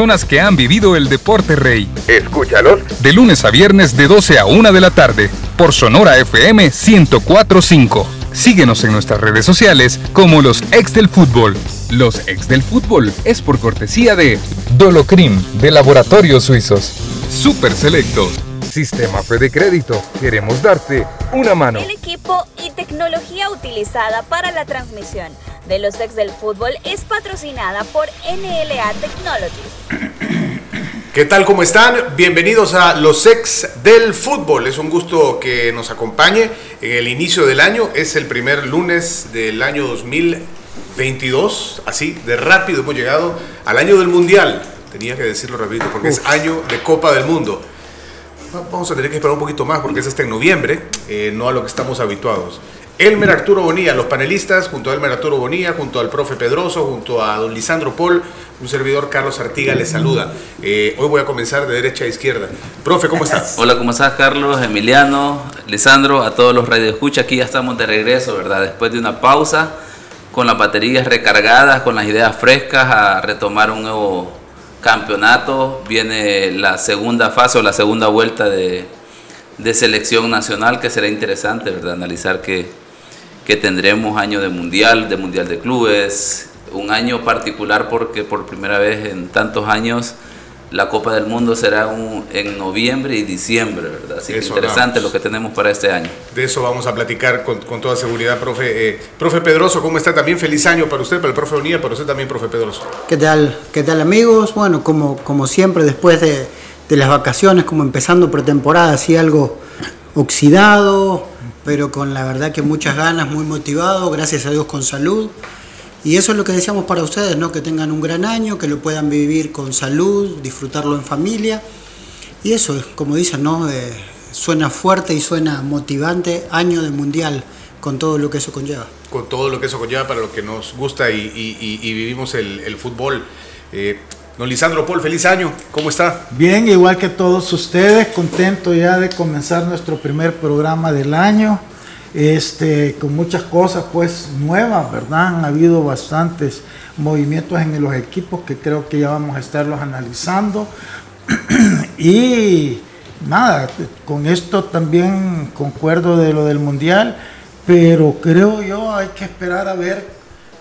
personas que han vivido el deporte rey. Escúchalos de lunes a viernes de 12 a 1 de la tarde por Sonora FM 1045. Síguenos en nuestras redes sociales como los ex del fútbol. Los ex del fútbol es por cortesía de Dolocrim de Laboratorios Suizos. Super Selectos. Sistema Fede Crédito. Queremos darte una mano. El equipo y tecnología utilizada para la transmisión de los ex del fútbol es patrocinada por NLA Technologies. ¿Qué tal? ¿Cómo están? Bienvenidos a Los Ex del Fútbol. Es un gusto que nos acompañe en el inicio del año. Es el primer lunes del año 2022. Así, de rápido hemos llegado al año del Mundial. Tenía que decirlo rápido porque es año de Copa del Mundo. Vamos a tener que esperar un poquito más porque es hasta en noviembre, eh, no a lo que estamos habituados. Elmer Arturo Bonilla, los panelistas, junto a Elmer Arturo Bonilla, junto al profe Pedroso, junto a don Lisandro Paul, un servidor Carlos Artiga les saluda. Eh, hoy voy a comenzar de derecha a izquierda. Profe, ¿cómo estás? Hola, ¿cómo estás, Carlos, Emiliano, Lisandro, a todos los radioescuchas? Aquí ya estamos de regreso, ¿verdad? Después de una pausa, con las baterías recargadas, con las ideas frescas, a retomar un nuevo campeonato. Viene la segunda fase o la segunda vuelta de, de selección nacional, que será interesante, ¿verdad? Analizar que que tendremos año de mundial, de mundial de clubes, un año particular porque por primera vez en tantos años la Copa del Mundo será en noviembre y diciembre, ¿verdad? Así que interesante lo que tenemos para este año. De eso vamos a platicar con, con toda seguridad, profe. Eh, profe Pedroso, ¿cómo está? También feliz año para usted, para el profe Unía, para usted también, profe Pedroso. ¿Qué tal? ¿Qué tal, amigos? Bueno, como, como siempre, después de, de las vacaciones, como empezando pretemporada, así algo oxidado, pero con la verdad que muchas ganas, muy motivado, gracias a Dios con salud. Y eso es lo que deseamos para ustedes, ¿no? que tengan un gran año, que lo puedan vivir con salud, disfrutarlo en familia. Y eso, como dicen, ¿no? Eh, suena fuerte y suena motivante, año de mundial, con todo lo que eso conlleva. Con todo lo que eso conlleva para lo que nos gusta y, vivimos el, fútbol. Eh, Don Lisandro Paul, feliz año, ¿cómo está? Bien, igual que todos ustedes, contento ya de comenzar nuestro primer programa del año, este, con muchas cosas pues nuevas, ¿verdad? Han habido bastantes movimientos en los equipos que creo que ya vamos a estarlos analizando. y nada, con esto también concuerdo de lo del mundial, pero creo yo hay que esperar a ver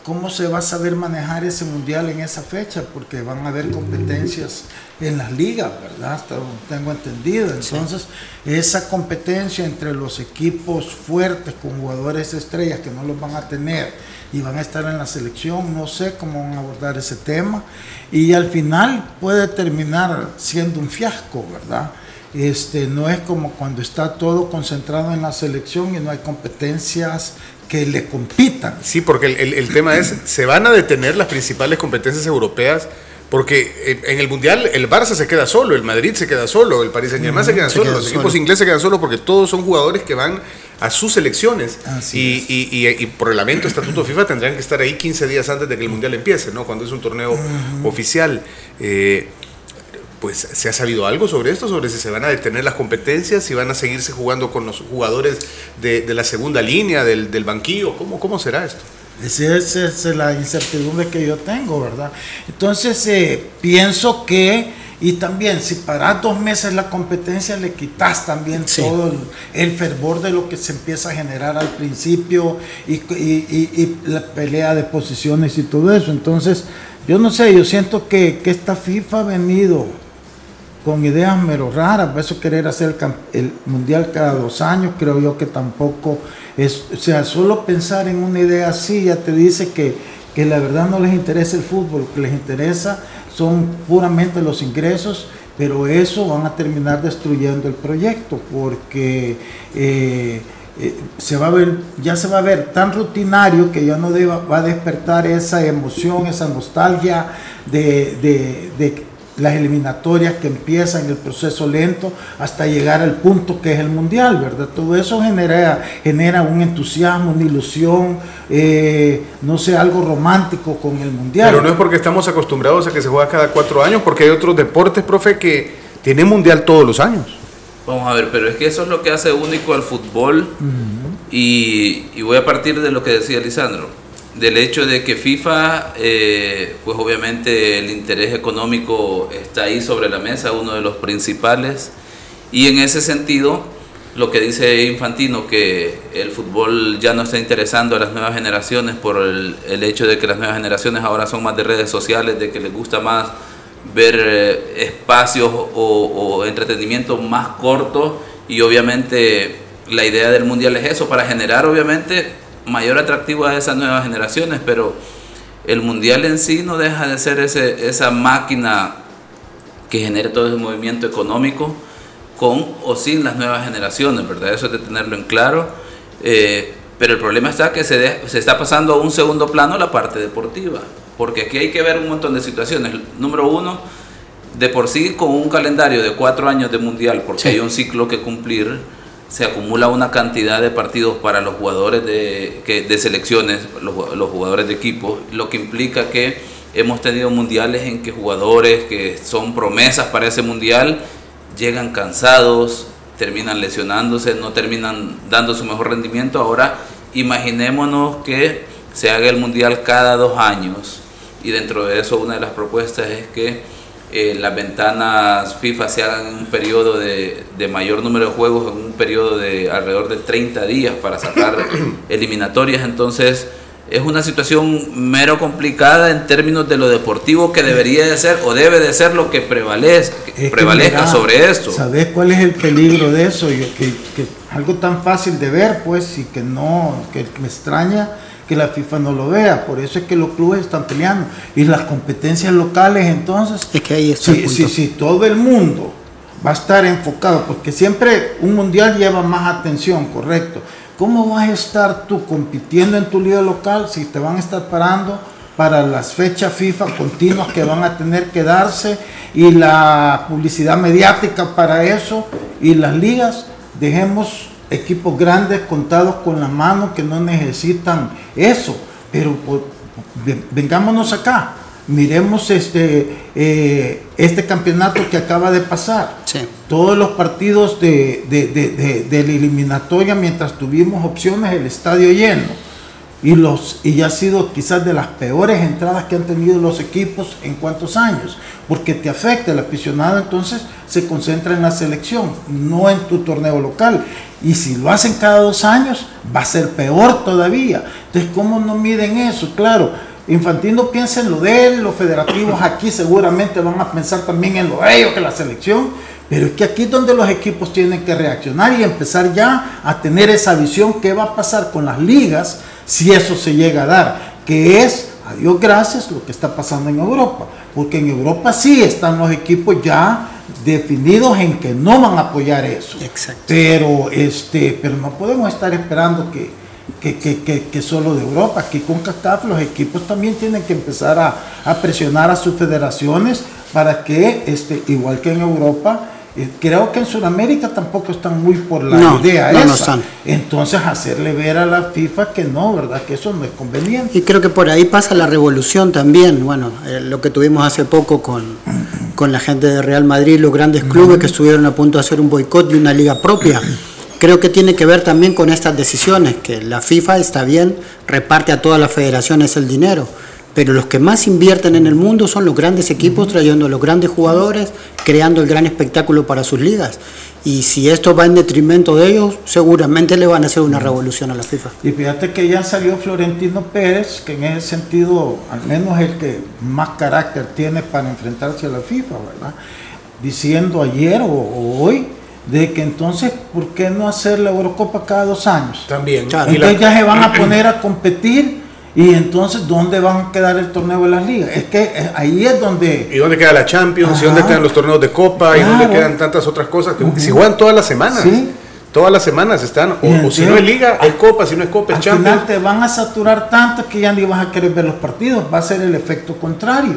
¿Cómo se va a saber manejar ese mundial en esa fecha? Porque van a haber competencias en las ligas, ¿verdad? tengo entendido. Entonces, esa competencia entre los equipos fuertes con jugadores estrellas que no los van a tener y van a estar en la selección, no sé cómo van a abordar ese tema. Y al final puede terminar siendo un fiasco, ¿verdad? Este, no es como cuando está todo concentrado en la selección y no hay competencias que le compitan. Sí, porque el, tema es, se van a detener las principales competencias europeas, porque en el Mundial el Barça se queda solo, el Madrid se queda solo, el Paris Saint Germain se queda solo, los equipos ingleses se quedan solo porque todos son jugadores que van a sus selecciones. Y, y, y, por reglamento, estatuto FIFA, tendrían que estar ahí 15 días antes de que el Mundial empiece, ¿no? cuando es un torneo oficial. Eh, pues se ha sabido algo sobre esto, sobre si se van a detener las competencias, si van a seguirse jugando con los jugadores de, la segunda línea, del, del banquillo, ¿Cómo, ¿cómo será esto? Esa es, la incertidumbre que yo tengo, ¿verdad? Entonces eh, pienso que, y también si para dos meses la competencia le quitas también todo el, fervor de lo que se empieza a generar al principio y, y, la pelea de posiciones y todo eso. Entonces, yo no sé, yo siento que, que esta FIFA ha venido con ideas mero raras, eso querer hacer el, mundial cada dos años, creo yo que tampoco es, o sea, solo pensar en una idea así ya te dice que, que la verdad no les interesa el fútbol, lo que les interesa son puramente los ingresos, pero eso van a terminar destruyendo el proyecto porque eh, eh, se va a ver, ya se va a ver tan rutinario que ya no va a despertar esa emoción, esa nostalgia de las eliminatorias que empiezan el proceso lento hasta llegar al punto que es el mundial, ¿verdad? Todo eso genera, genera un entusiasmo, una ilusión, eh, no sé, algo romántico con el mundial. Pero no es porque estamos acostumbrados a que se juega cada cuatro años, porque hay otros deportes, profe, que tienen mundial todos los años. Vamos a ver, pero es que eso es lo que hace único al fútbol y, y voy a partir de lo que decía Lisandro del hecho de que FIFA, eh, pues obviamente el interés económico está ahí sobre la mesa, uno de los principales, y en ese sentido, lo que dice Infantino, que el fútbol ya no está interesando a las nuevas generaciones por el, hecho de que las nuevas generaciones ahora son más de redes sociales, de que les gusta más ver eh, espacios o, o entretenimiento más cortos, y obviamente la idea del mundial es eso, para generar obviamente mayor atractivo a esas nuevas generaciones, pero el mundial en sí no deja de ser ese, esa máquina que genere todo ese movimiento económico con o sin las nuevas generaciones, ¿verdad? Eso es de tenerlo en claro. Eh, pero el problema está que se, se está pasando a un segundo plano la parte deportiva, porque aquí hay que ver un montón de situaciones. Número uno, de por sí con un calendario de cuatro años de mundial, porque hay un ciclo que cumplir, se acumula una cantidad de partidos para los jugadores de, que, de selecciones, los, los, jugadores de equipo, lo que implica que hemos tenido mundiales en que jugadores que son promesas para ese mundial llegan cansados, terminan lesionándose, no terminan dando su mejor rendimiento. Ahora imaginémonos que se haga el mundial cada dos años y dentro de eso una de las propuestas es que eh, las ventanas FIFA se hagan en un periodo de, de, mayor número de juegos, en un periodo de alrededor de 30 días para sacar eliminatorias. Entonces es una situación mero complicada en términos de lo deportivo que debería de ser o debe de ser lo que prevalezca, que prevalezca sobre esto. ¿Sabes cuál es el peligro de eso? Y que, que, algo tan fácil de ver, pues, y que no, que me extraña que la FIFA no lo vea. Por eso es que los clubes están peleando. Y las competencias locales, entonces, es que ahí si, si, si todo el mundo va a estar enfocado, porque siempre un mundial lleva más atención, correcto. ¿Cómo vas a estar tú compitiendo en tu liga local si te van a estar parando para las fechas FIFA continuas que van a tener que darse y la publicidad mediática para eso y las ligas? Dejemos equipos grandes contados con la mano que no necesitan eso. Pero pues, vengámonos acá, miremos este, eh, este campeonato que acaba de pasar. Todos los partidos de, de, de, de, la eliminatoria, mientras tuvimos opciones, el estadio lleno y, los, y ha sido quizás de las peores entradas que han tenido los equipos en cuántos años, porque te afecta el aficionado, entonces se concentra en la selección, no en tu torneo local. Y si lo hacen cada dos años, va a ser peor todavía. Entonces, ¿cómo no miden eso? Claro, Infantino piensa en lo de él, los federativos aquí seguramente van a pensar también en lo de ellos, que la selección, pero es que aquí es donde los equipos tienen que reaccionar y empezar ya a tener esa visión, qué va a pasar con las ligas si eso se llega a dar, que es, a Dios gracias, lo que está pasando en Europa, porque en Europa sí están los equipos ya definidos en que no van a apoyar eso. Exacto. Pero, este, pero no podemos estar esperando que, que, que, que, solo de Europa. Aquí con CACAF los equipos también tienen que empezar a, a presionar a sus federaciones para que, este, igual que en Europa, creo que en Sudamérica tampoco están muy por la idea no, esa. No Entonces hacerle ver a la FIFA que no, ¿verdad? Que eso no es conveniente. Y creo que por ahí pasa la revolución también. Bueno, eh, lo que tuvimos hace poco con, con la gente de Real Madrid, los grandes clubes que estuvieron a punto de hacer un boicot de una liga propia. Creo que tiene que ver también con estas decisiones, que la FIFA está bien, reparte a todas las federaciones el dinero pero los que más invierten en el mundo son los grandes equipos trayendo a los grandes jugadores, creando el gran espectáculo para sus ligas. Y si esto va en detrimento de ellos, seguramente le van a hacer una revolución a la FIFA. Y fíjate que ya salió Florentino Pérez, que en ese sentido, al menos el que más carácter tiene para enfrentarse a la FIFA, ¿verdad? Diciendo ayer o, hoy de que entonces, ¿por qué no hacer la Eurocopa cada dos años? También. Claro. Entonces ya se van a poner a competir y entonces, ¿dónde van a quedar el torneo de las ligas? Es que eh, ahí es donde... ¿Y dónde queda la Champions? Ajá. ¿Y dónde quedan los torneos de Copa? Claro. ¿Y dónde quedan tantas otras cosas? Que uh -huh. Se juegan todas las semanas. ¿Sí? Todas las semanas están, o, o, si no es liga, hay copa, si no es copa, es Champions. Al final te van a saturar tanto que ya ni vas a querer ver los partidos, va a ser el efecto contrario.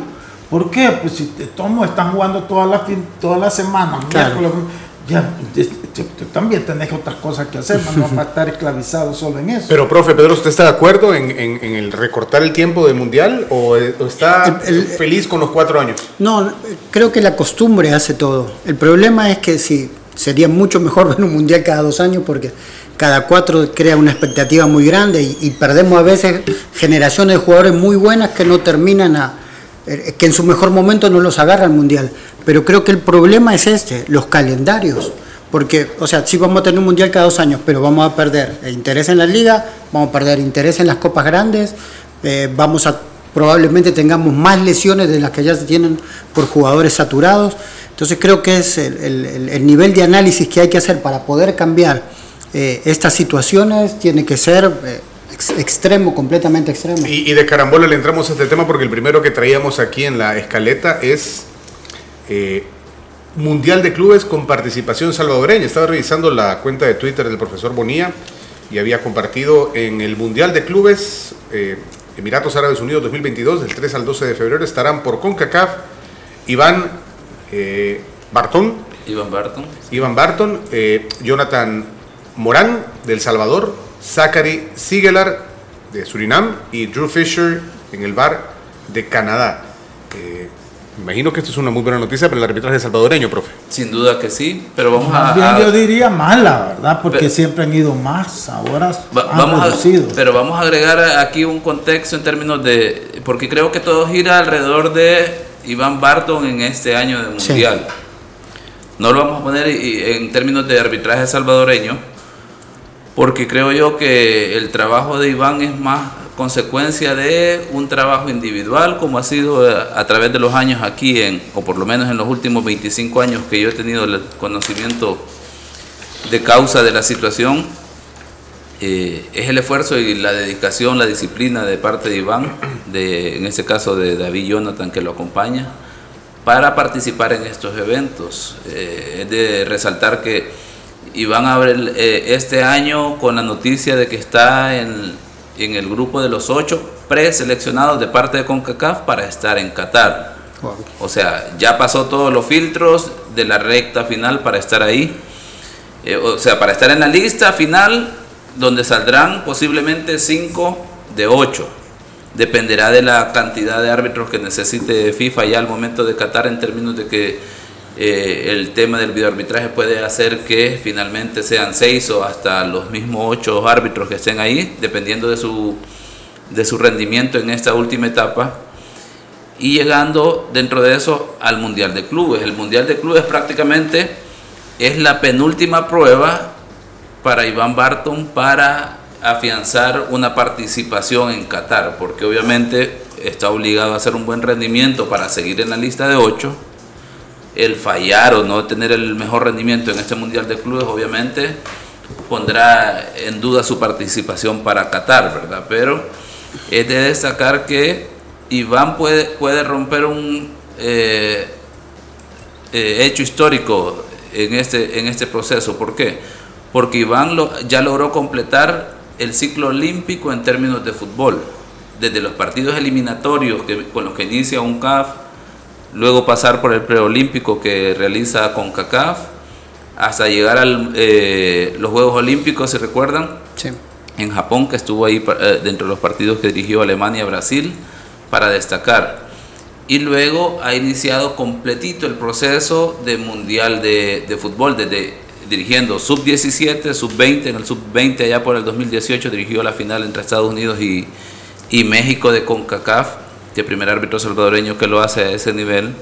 ¿Por qué? Pues si te tomo, están jugando todas las toda la semana, claro. Ya también tenés otras cosas que hacer, no vas a estar esclavizado solo en eso. Pero, profe, Pedro, ¿usted está de acuerdo en, en, en el recortar el tiempo del mundial o, o está el, el, feliz con los cuatro años? No, creo que la costumbre hace todo. El problema es que si sería mucho mejor ver un mundial cada dos años porque cada cuatro crea una expectativa muy grande y, perdemos a veces generaciones de jugadores muy buenas que no terminan a, eh, que en su mejor momento no los agarra el mundial. Pero creo que el problema es este, los calendarios. Porque, o sea, sí vamos a tener un mundial cada dos años, pero vamos a perder interés en la liga, vamos a perder interés en las copas grandes, eh, vamos a probablemente tengamos más lesiones de las que ya se tienen por jugadores saturados. Entonces creo que es el, nivel de análisis que hay que hacer para poder cambiar eh, estas situaciones tiene que ser eh, extremo, completamente extremo. Y, de carambola le entramos a este tema porque el primero que traíamos aquí en la escaleta es eh, Mundial de Clubes con participación salvadoreña. Estaba revisando la cuenta de Twitter del profesor Bonilla y había compartido en el Mundial de Clubes Emiratos Árabes Unidos 2022, del 3 al 12 de febrero, estarán por CONCACAF Iván eh, Bartón. Iván Barton. Iván Barton, eh, Jonathan Morán, del Salvador, Zachary Sigelar, de Surinam, y Drew Fisher, en el bar de Canadá. Eh, imagino que esto es una muy buena noticia para el arbitraje salvadoreño, profe. Sin duda que sí, pero vamos a, bien yo diría mala, ¿verdad? Porque siempre han ido más, ahora han vamos reducido. pero vamos a agregar aquí un contexto en términos de, porque creo que todo gira alrededor de Iván Barton en este año de Mundial. No lo vamos a poner en términos de arbitraje salvadoreño, porque creo yo que el trabajo de Iván es más consecuencia de un trabajo individual, como ha sido eh, a través de los años aquí, en, o por lo menos en los últimos 25 años que yo he tenido el conocimiento de causa de la situación eh, es el esfuerzo y la dedicación, la disciplina de parte de Iván, de, en este caso de David Jonathan que lo acompaña, para participar en estos eventos. Eh, es de resaltar que Iván abre eh, este año con la noticia de que está en, en el grupo de los ocho preseleccionados de parte de CONCACAF para estar en Qatar. O sea, ya pasó todos los filtros de la recta final para estar ahí. o sea, para estar en la lista final donde saldrán posiblemente 5 de 8. Dependerá de la cantidad de árbitros que necesite FIFA ya al momento de Qatar en términos de que eh, el tema del videoarbitraje puede hacer que finalmente sean 6 o hasta los mismos 8 árbitros que estén ahí, dependiendo de su, de su rendimiento en esta última etapa. Y llegando dentro de eso al Mundial de Clubes. El Mundial de Clubes prácticamente es la penúltima prueba para Iván Barton para afianzar una participación en Qatar, porque obviamente está obligado a hacer un buen rendimiento para seguir en la lista de 8. El fallar o no tener el mejor rendimiento en este Mundial de Clubes obviamente pondrá en duda su participación para Qatar, ¿verdad? Pero es de destacar que Iván puede, puede romper un eh, eh, hecho histórico en este, en este proceso. ¿Por qué? porque Iván ya logró completar el ciclo olímpico en términos de fútbol, desde los partidos eliminatorios con los que inicia un CAF, luego pasar por el preolímpico que realiza con CACAF, hasta llegar a eh, los Juegos Olímpicos, ¿se recuerdan? Sí. En Japón, que estuvo ahí eh, dentro de los partidos que dirigió Alemania-Brasil, para destacar. Y luego ha iniciado completito el proceso de Mundial de, de Fútbol, desde dirigiendo sub-17, sub-20, en el sub-20 allá por el 2018 dirigió la final entre Estados Unidos y, México de CONCACAF, que primer árbitro salvadoreño que lo hace a ese nivel.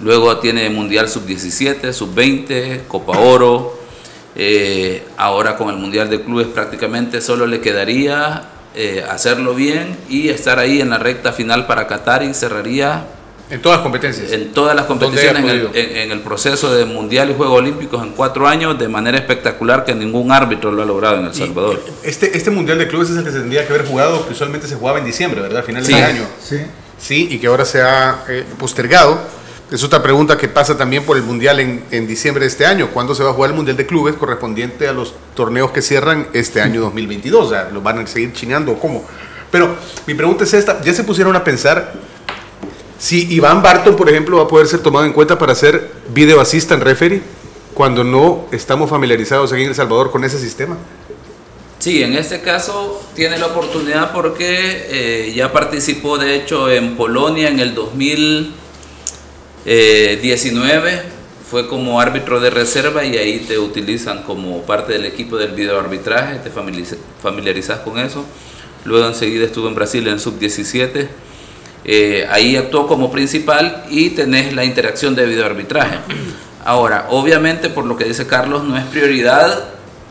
Luego tiene Mundial sub-17, sub-20, Copa Oro. Eh, ahora con el Mundial de Clubes prácticamente solo le quedaría eh, hacerlo bien y estar ahí en la recta final para Qatar y cerraría en todas las competencias. En todas las competiciones, en el, proceso de Mundial y Juegos Olímpicos en cuatro años, de manera espectacular que ningún árbitro lo ha logrado en El Salvador. Este, este Mundial de Clubes es el que se tendría que haber jugado, que usualmente se jugaba en diciembre, ¿verdad? A finales de año. Sí. Sí, y que ahora se ha eh, postergado. Es otra pregunta que pasa también por el Mundial en, en, diciembre de este año. ¿Cuándo se va a jugar el Mundial de Clubes correspondiente a los torneos que cierran este año 2022? O sea, ¿Lo van a seguir chineando o cómo? Pero mi pregunta es esta. ¿Ya se pusieron a pensar si Iván Barton, por ejemplo, va a poder ser tomado en cuenta para ser video assistant referee cuando no estamos familiarizados aquí en El Salvador con ese sistema. Sí, en este caso tiene la oportunidad porque eh, ya participó de hecho en Polonia en el 2019, fue como árbitro de reserva y ahí te utilizan como parte del equipo del video arbitraje, te familiarizas con eso. Luego enseguida estuve en Brasil en sub-17. Eh, ahí actuó como principal y tenés la interacción de video arbitraje. Ahora, obviamente, por lo que dice Carlos, no es prioridad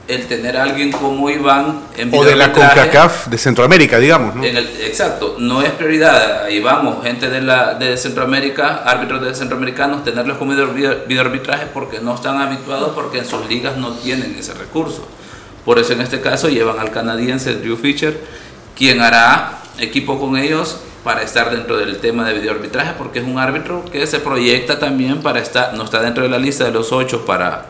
el tener a alguien como Iván en O de la CONCACAF de Centroamérica, digamos. ¿no? exacto, no es prioridad. Ahí vamos, gente de, la, de Centroamérica, árbitros de centroamericanos, tenerlos como video arbitraje porque no están habituados, porque en sus ligas no tienen ese recurso. Por eso en este caso llevan al canadiense Drew Fisher, quien hará equipo con ellos para estar dentro del tema de video arbitraje, porque es un árbitro que se proyecta también para estar, no está dentro de la lista de los ocho para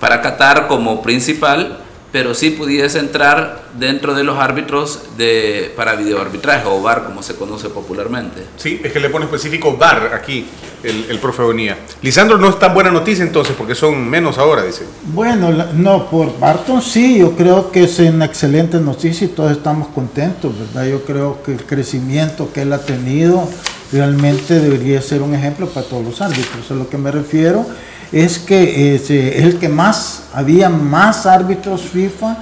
para Qatar como principal, pero sí pudiese entrar dentro de los árbitros de, para videoarbitraje o VAR, como se conoce popularmente. Sí, es que le pone específico VAR aquí el, el profe Bonía. Lisandro, no es tan buena noticia entonces, porque son menos ahora, dice. Bueno, no, por Barton sí, yo creo que es una excelente noticia y todos estamos contentos, ¿verdad? Yo creo que el crecimiento que él ha tenido realmente debería ser un ejemplo para todos los árbitros, a lo que me refiero es que es el que más, había más árbitros FIFA,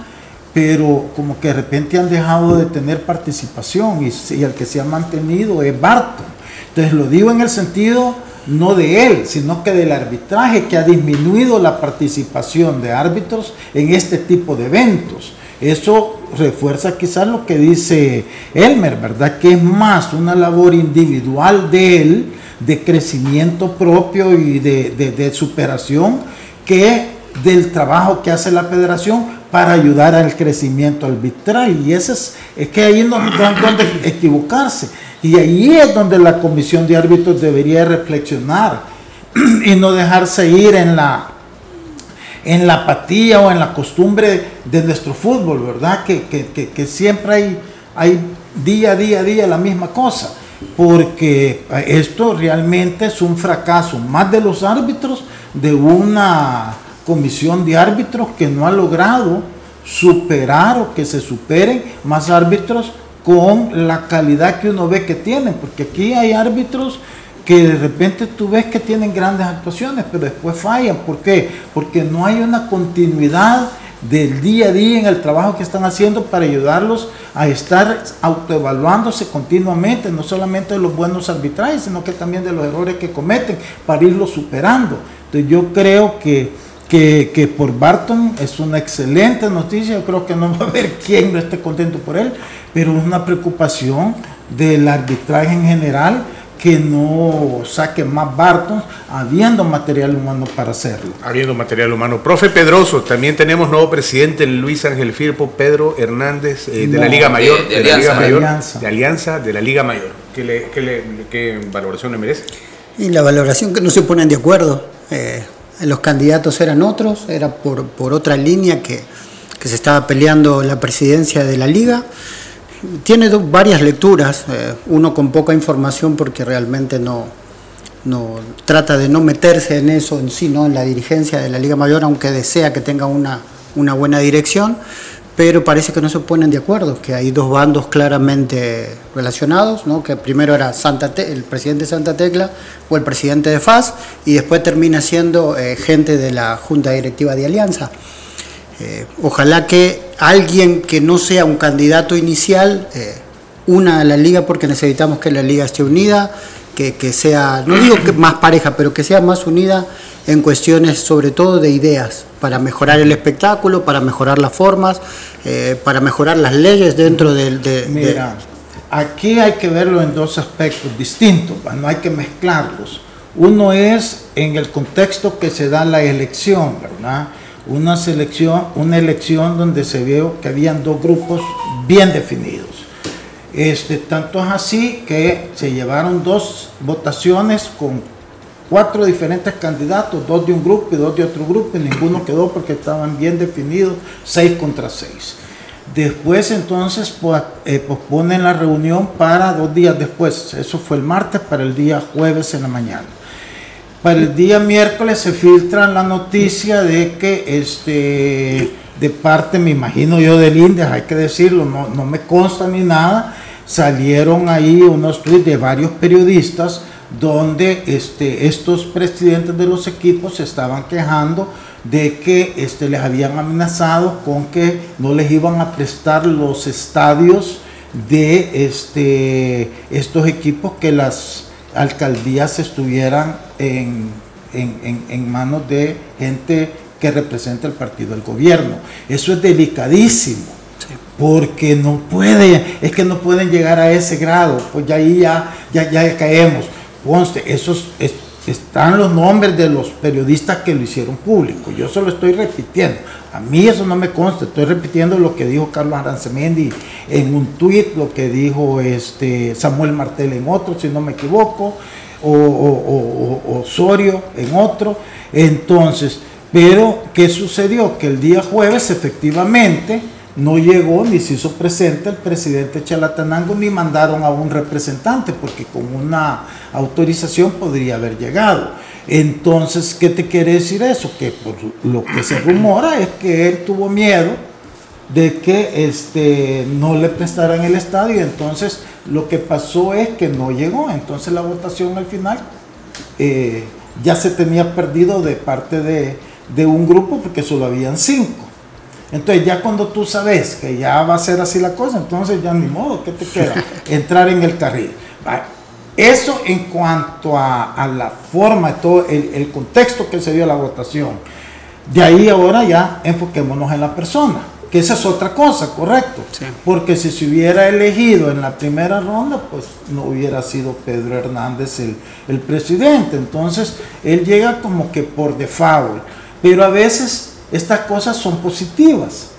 pero como que de repente han dejado de tener participación y, el que se ha mantenido es Barton. Entonces lo digo en el sentido no de él, sino que del arbitraje que ha disminuido la participación de árbitros en este tipo de eventos. Eso refuerza quizás lo que dice Elmer, ¿verdad? Que es más una labor individual de él de crecimiento propio y de, superación que del trabajo que hace la federación para ayudar al crecimiento arbitral. Y ese es, es que ahí no es donde equivocarse. Y ahí es donde la comisión de árbitros debería reflexionar y no dejarse ir en la, en la apatía o en la costumbre de nuestro fútbol, ¿verdad? Que, que siempre hay, hay día a día a día la misma cosa porque esto realmente es un fracaso más de los árbitros, de una comisión de árbitros que no ha logrado superar o que se superen más árbitros con la calidad que uno ve que tienen, porque aquí hay árbitros que de repente tú ves que tienen grandes actuaciones, pero después fallan. ¿Por qué? Porque no hay una continuidad del día a día en el trabajo que están haciendo para ayudarlos a estar autoevaluándose continuamente, no solamente de los buenos arbitrajes, sino que también de los errores que cometen para irlos superando. Entonces yo creo que, que, por Barton es una excelente noticia, yo creo que no va a haber quien no esté contento por él, pero es una preocupación del arbitraje en general que no saque más Bartons, habiendo material humano para hacerlo. Habiendo material humano. Profe Pedroso, también tenemos nuevo presidente Luis Ángel Firpo, Pedro Hernández, eh, de la Liga Mayor, de, la Liga Mayor, de Alianza, de la Liga Mayor. ¿Qué, valoración le merece? Y la valoración que no se ponen de acuerdo. Eh, los candidatos eran otros, era por, por otra línea que, que se estaba peleando la presidencia de la Liga tiene varias lecturas, eh, uno con poca información porque realmente no, no trata de no meterse en eso en sí, ¿no? en la dirigencia de la Liga Mayor, aunque desea que tenga una, una buena dirección, pero parece que no se ponen de acuerdo, que hay dos bandos claramente relacionados, ¿no? que primero era Santa el presidente de Santa Tecla o el presidente de FAS, y después termina siendo eh, gente de la Junta Directiva de Alianza. Eh, ojalá que alguien que no sea un candidato inicial eh, una a la liga porque necesitamos que la liga esté unida, que, sea, no digo que más pareja, pero que sea más unida en cuestiones sobre todo de ideas, para mejorar el espectáculo, para mejorar las formas, eh, para mejorar las leyes dentro del... De, Mira, aquí hay que verlo en dos aspectos distintos, no hay que mezclarlos. Uno es en el contexto que se da la elección, ¿verdad? Una selección, una elección donde se vio que habían dos grupos bien definidos. Este, tanto es así que se llevaron dos votaciones con cuatro diferentes candidatos, dos de un grupo y dos de otro grupo, y ninguno quedó porque estaban bien definidos, seis contra seis. Después entonces pues, posponen la reunión para dos días después, eso fue el martes, para el día jueves en la mañana. Para el día miércoles se filtra la noticia de que este de parte, me imagino yo del Indes, hay que decirlo, no, me consta ni nada, salieron ahí unos tweets de varios periodistas donde este, estos presidentes de los equipos se estaban quejando de que este, les habían amenazado con que no les iban a prestar los estadios de este, estos equipos que las alcaldías estuvieran en, en manos de gente que representa el partido del gobierno. Eso es delicadísimo porque no puede, es que no pueden llegar a ese grado, pues ya ahí ya, ya, ya caemos. Conste, esos están los nombres de los periodistas que lo hicieron público, yo solo estoy repitiendo, a mí eso no me consta, estoy repitiendo lo que dijo Carlos Arancemendi en un tuit, lo que dijo este Samuel Martel en otro, si no me equivoco, o, o Osorio en otro, entonces, pero ¿qué sucedió? Que el día jueves efectivamente, no llegó ni se hizo presente el presidente Chalatenango ni mandaron a un representante porque con una autorización podría haber llegado. Entonces, ¿qué te quiere decir eso? Que por lo que se rumora es que él tuvo miedo de que este, no le prestaran el estadio. Entonces, lo que pasó es que no llegó. Entonces, la votación al final eh, ya se tenía perdido de parte de, de un grupo porque solo habían cinco. Entonces ya cuando tú sabes que ya va a ser así la cosa, entonces ya ni modo, ¿qué te queda? Entrar en el carril. Eso en cuanto a, la forma, todo el, contexto que se dio a la votación. De ahí ahora ya enfoquémonos en la persona, que esa es otra cosa, correcto. Porque si se hubiera elegido en la primera ronda, pues no hubiera sido Pedro Hernández el, el presidente. Entonces él llega como que por default. Pero a veces estas cosas son positivas.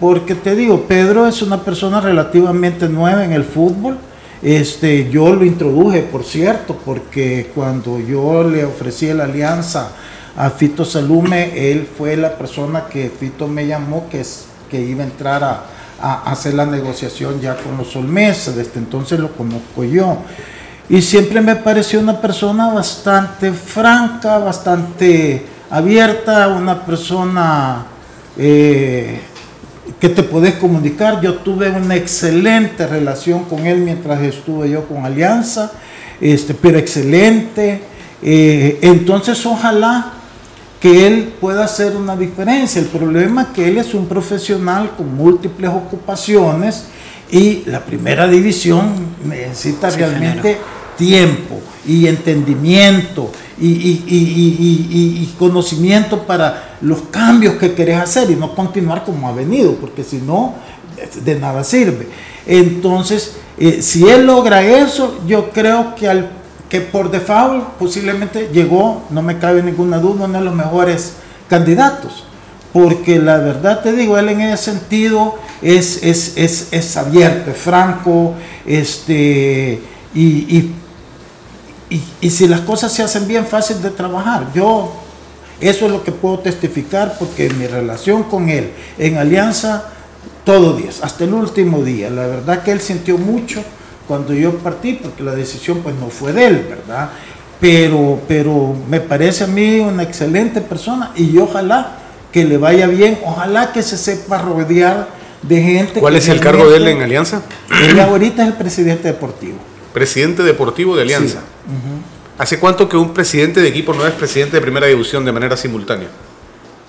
Porque te digo, Pedro es una persona relativamente nueva en el fútbol. Este, yo lo introduje, por cierto, porque cuando yo le ofrecí la alianza a Fito Salume, él fue la persona que Fito me llamó que, que iba a entrar a, hacer la negociación ya con los Olmesa. Desde entonces lo conozco yo. Y siempre me pareció una persona bastante franca, bastante abierta, una persona eh, que te podés comunicar. Yo tuve una excelente relación con él mientras estuve yo con Alianza, este, pero excelente. Eh, entonces ojalá que él pueda hacer una diferencia. El problema es que él es un profesional con múltiples ocupaciones y la primera división necesita realmente tiempo y entendimiento y, conocimiento para los cambios que querés hacer y no continuar como ha venido, porque si no, de nada sirve. Entonces, eh, si él logra eso, yo creo que, al, que por default posiblemente llegó, no me cabe ninguna duda, uno de los mejores candidatos. Porque la verdad te digo, él en ese sentido es, es, es, es abierto, es franco, este, y y, si las cosas se hacen bien, fácil de trabajar. Yo, eso es lo que puedo testificar porque mi relación con él en alianza, todo días, hasta el último día. La verdad que él sintió mucho cuando yo partí, porque la decisión pues no fue de él, ¿verdad? Pero, pero me parece a mí una excelente persona y ojalá que le vaya bien, ojalá que se sepa rodear de gente. ¿Cuál es el cargo de él en Alianza? Él ahorita es el presidente deportivo presidente deportivo de Alianza. ¿Hace cuánto que un presidente de equipo no es presidente de primera división de manera simultánea?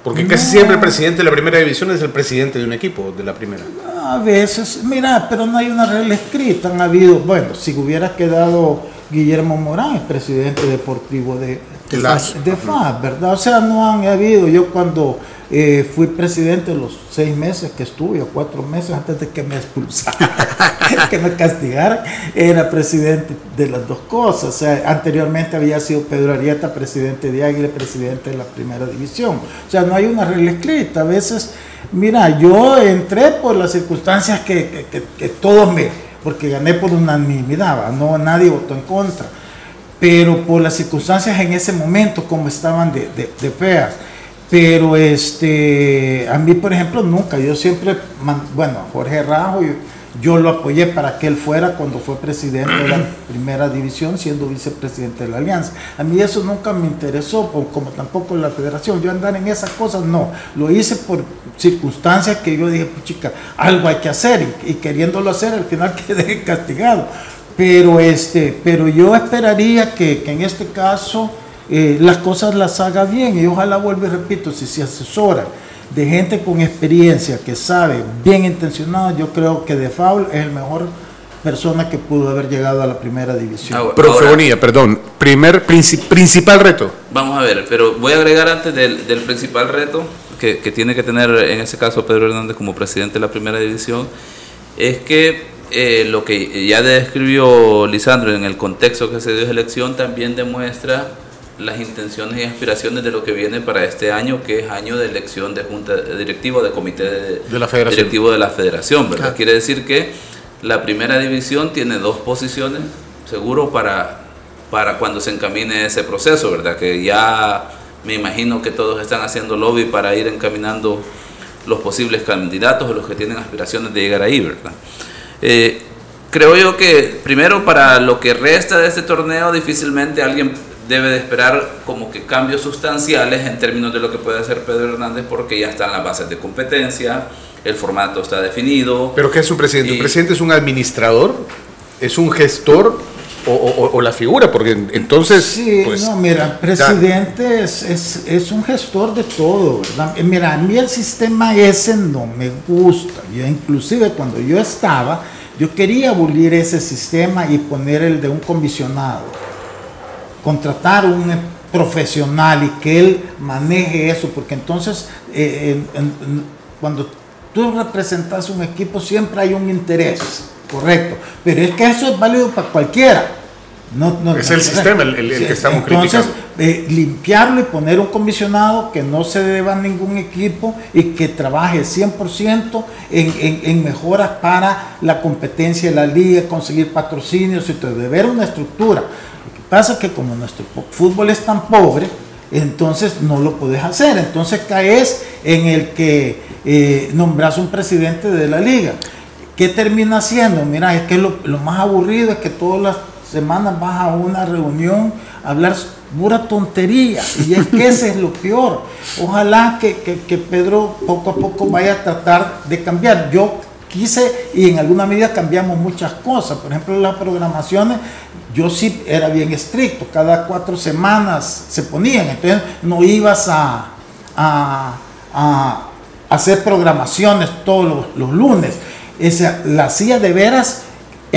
Porque casi siempre el presidente de la primera división es el presidente de un equipo de la primera. A veces, mira, pero no hay una regla escrita. Han habido, bueno, si hubiera quedado Guillermo Morán, presidente deportivo de, de, de FAS, ¿verdad? O sea, no han habido. Yo cuando eh, fui presidente los seis meses que estuve, o cuatro meses antes de que me expulsaran, que me castigaran, era presidente de las dos cosas. O sea, anteriormente había sido Pedro Arieta, presidente de Águila, presidente de la primera división. O sea, no hay una regla escrita. A veces, mira, yo entré por las circunstancias que, que, todos me, porque gané por unanimidad, no nadie votó en contra, pero por las circunstancias en ese momento, como estaban de, de, de feas pero este, a mí, por ejemplo, nunca. Yo siempre, bueno, Jorge Rajo, yo, lo apoyé para que él fuera cuando fue presidente de la primera división, siendo vicepresidente de la alianza. A mí eso nunca me interesó, como tampoco la federación. Yo andar en esas cosas, no. Lo hice por circunstancias que yo dije, pues chica, algo hay que hacer. Y, y queriéndolo hacer, al final quedé castigado pero, este, pero yo esperaría que, que en este caso eh, las cosas las haga bien y ojalá vuelvo y repito, si se asesora de gente con experiencia que sabe, bien intencionada, yo creo que De Faul es el mejor persona que pudo haber llegado a la primera división. Ahora, Profe Bonilla, perdón, primer principal reto. Vamos a ver, pero voy a agregar antes del, del principal reto que, que, tiene que tener en ese caso Pedro Hernández como presidente de la primera división, es que eh, lo que ya describió Lisandro en el contexto que se dio de elección también demuestra las intenciones y aspiraciones de lo que viene para este año, que es año de elección de junta directivo de comité de, la federación. directivo de la federación, ¿verdad? Ah. Quiere decir que la primera división tiene dos posiciones, seguro para, para cuando se encamine ese proceso, ¿verdad? Que ya me imagino que todos están haciendo lobby para ir encaminando los posibles candidatos o los que tienen aspiraciones de llegar ahí, ¿verdad? Eh, creo yo que primero para lo que resta de este torneo difícilmente alguien debe de esperar como que cambios sustanciales en términos de lo que puede hacer Pedro Hernández porque ya están las bases de competencia, el formato está definido. ¿Pero qué es un presidente? ¿Un presidente es un administrador? ¿Es un gestor? O, la figura, porque entonces... Sí, pues, no, mira, presidente es, es, es, un gestor de todo, ¿verdad? Mira, a mí el sistema ese no me gusta. Yo inclusive cuando yo estaba, yo quería abolir ese sistema y poner el de un comisionado contratar un profesional y que él maneje eso, porque entonces eh, cuando tú representas un equipo siempre hay un interés, correcto, pero es que eso es válido para cualquiera. No, no, es el sistema el, que estamos Entonces, eh, limpiarlo y poner un comisionado que no se deba a ningún equipo y que trabaje 100% en, en, en, mejoras para la competencia de la liga, conseguir patrocinios y todo, de ver una estructura pasa que como nuestro fútbol es tan pobre, entonces no lo puedes hacer. Entonces caes en el que eh, nombras un presidente de la liga. ¿Qué termina haciendo? Mira, es que lo, más aburrido es que todas las semanas vas a una reunión a hablar pura tontería. Y es que ese es lo peor. Ojalá que, que Pedro poco a poco vaya a tratar de cambiar. Yo quise y en alguna medida cambiamos muchas cosas. Por ejemplo, las programaciones, yo sí era bien estricto, cada cuatro semanas se ponían, entonces no ibas a, a, hacer programaciones todos los, lunes. Esa, la hacía de veras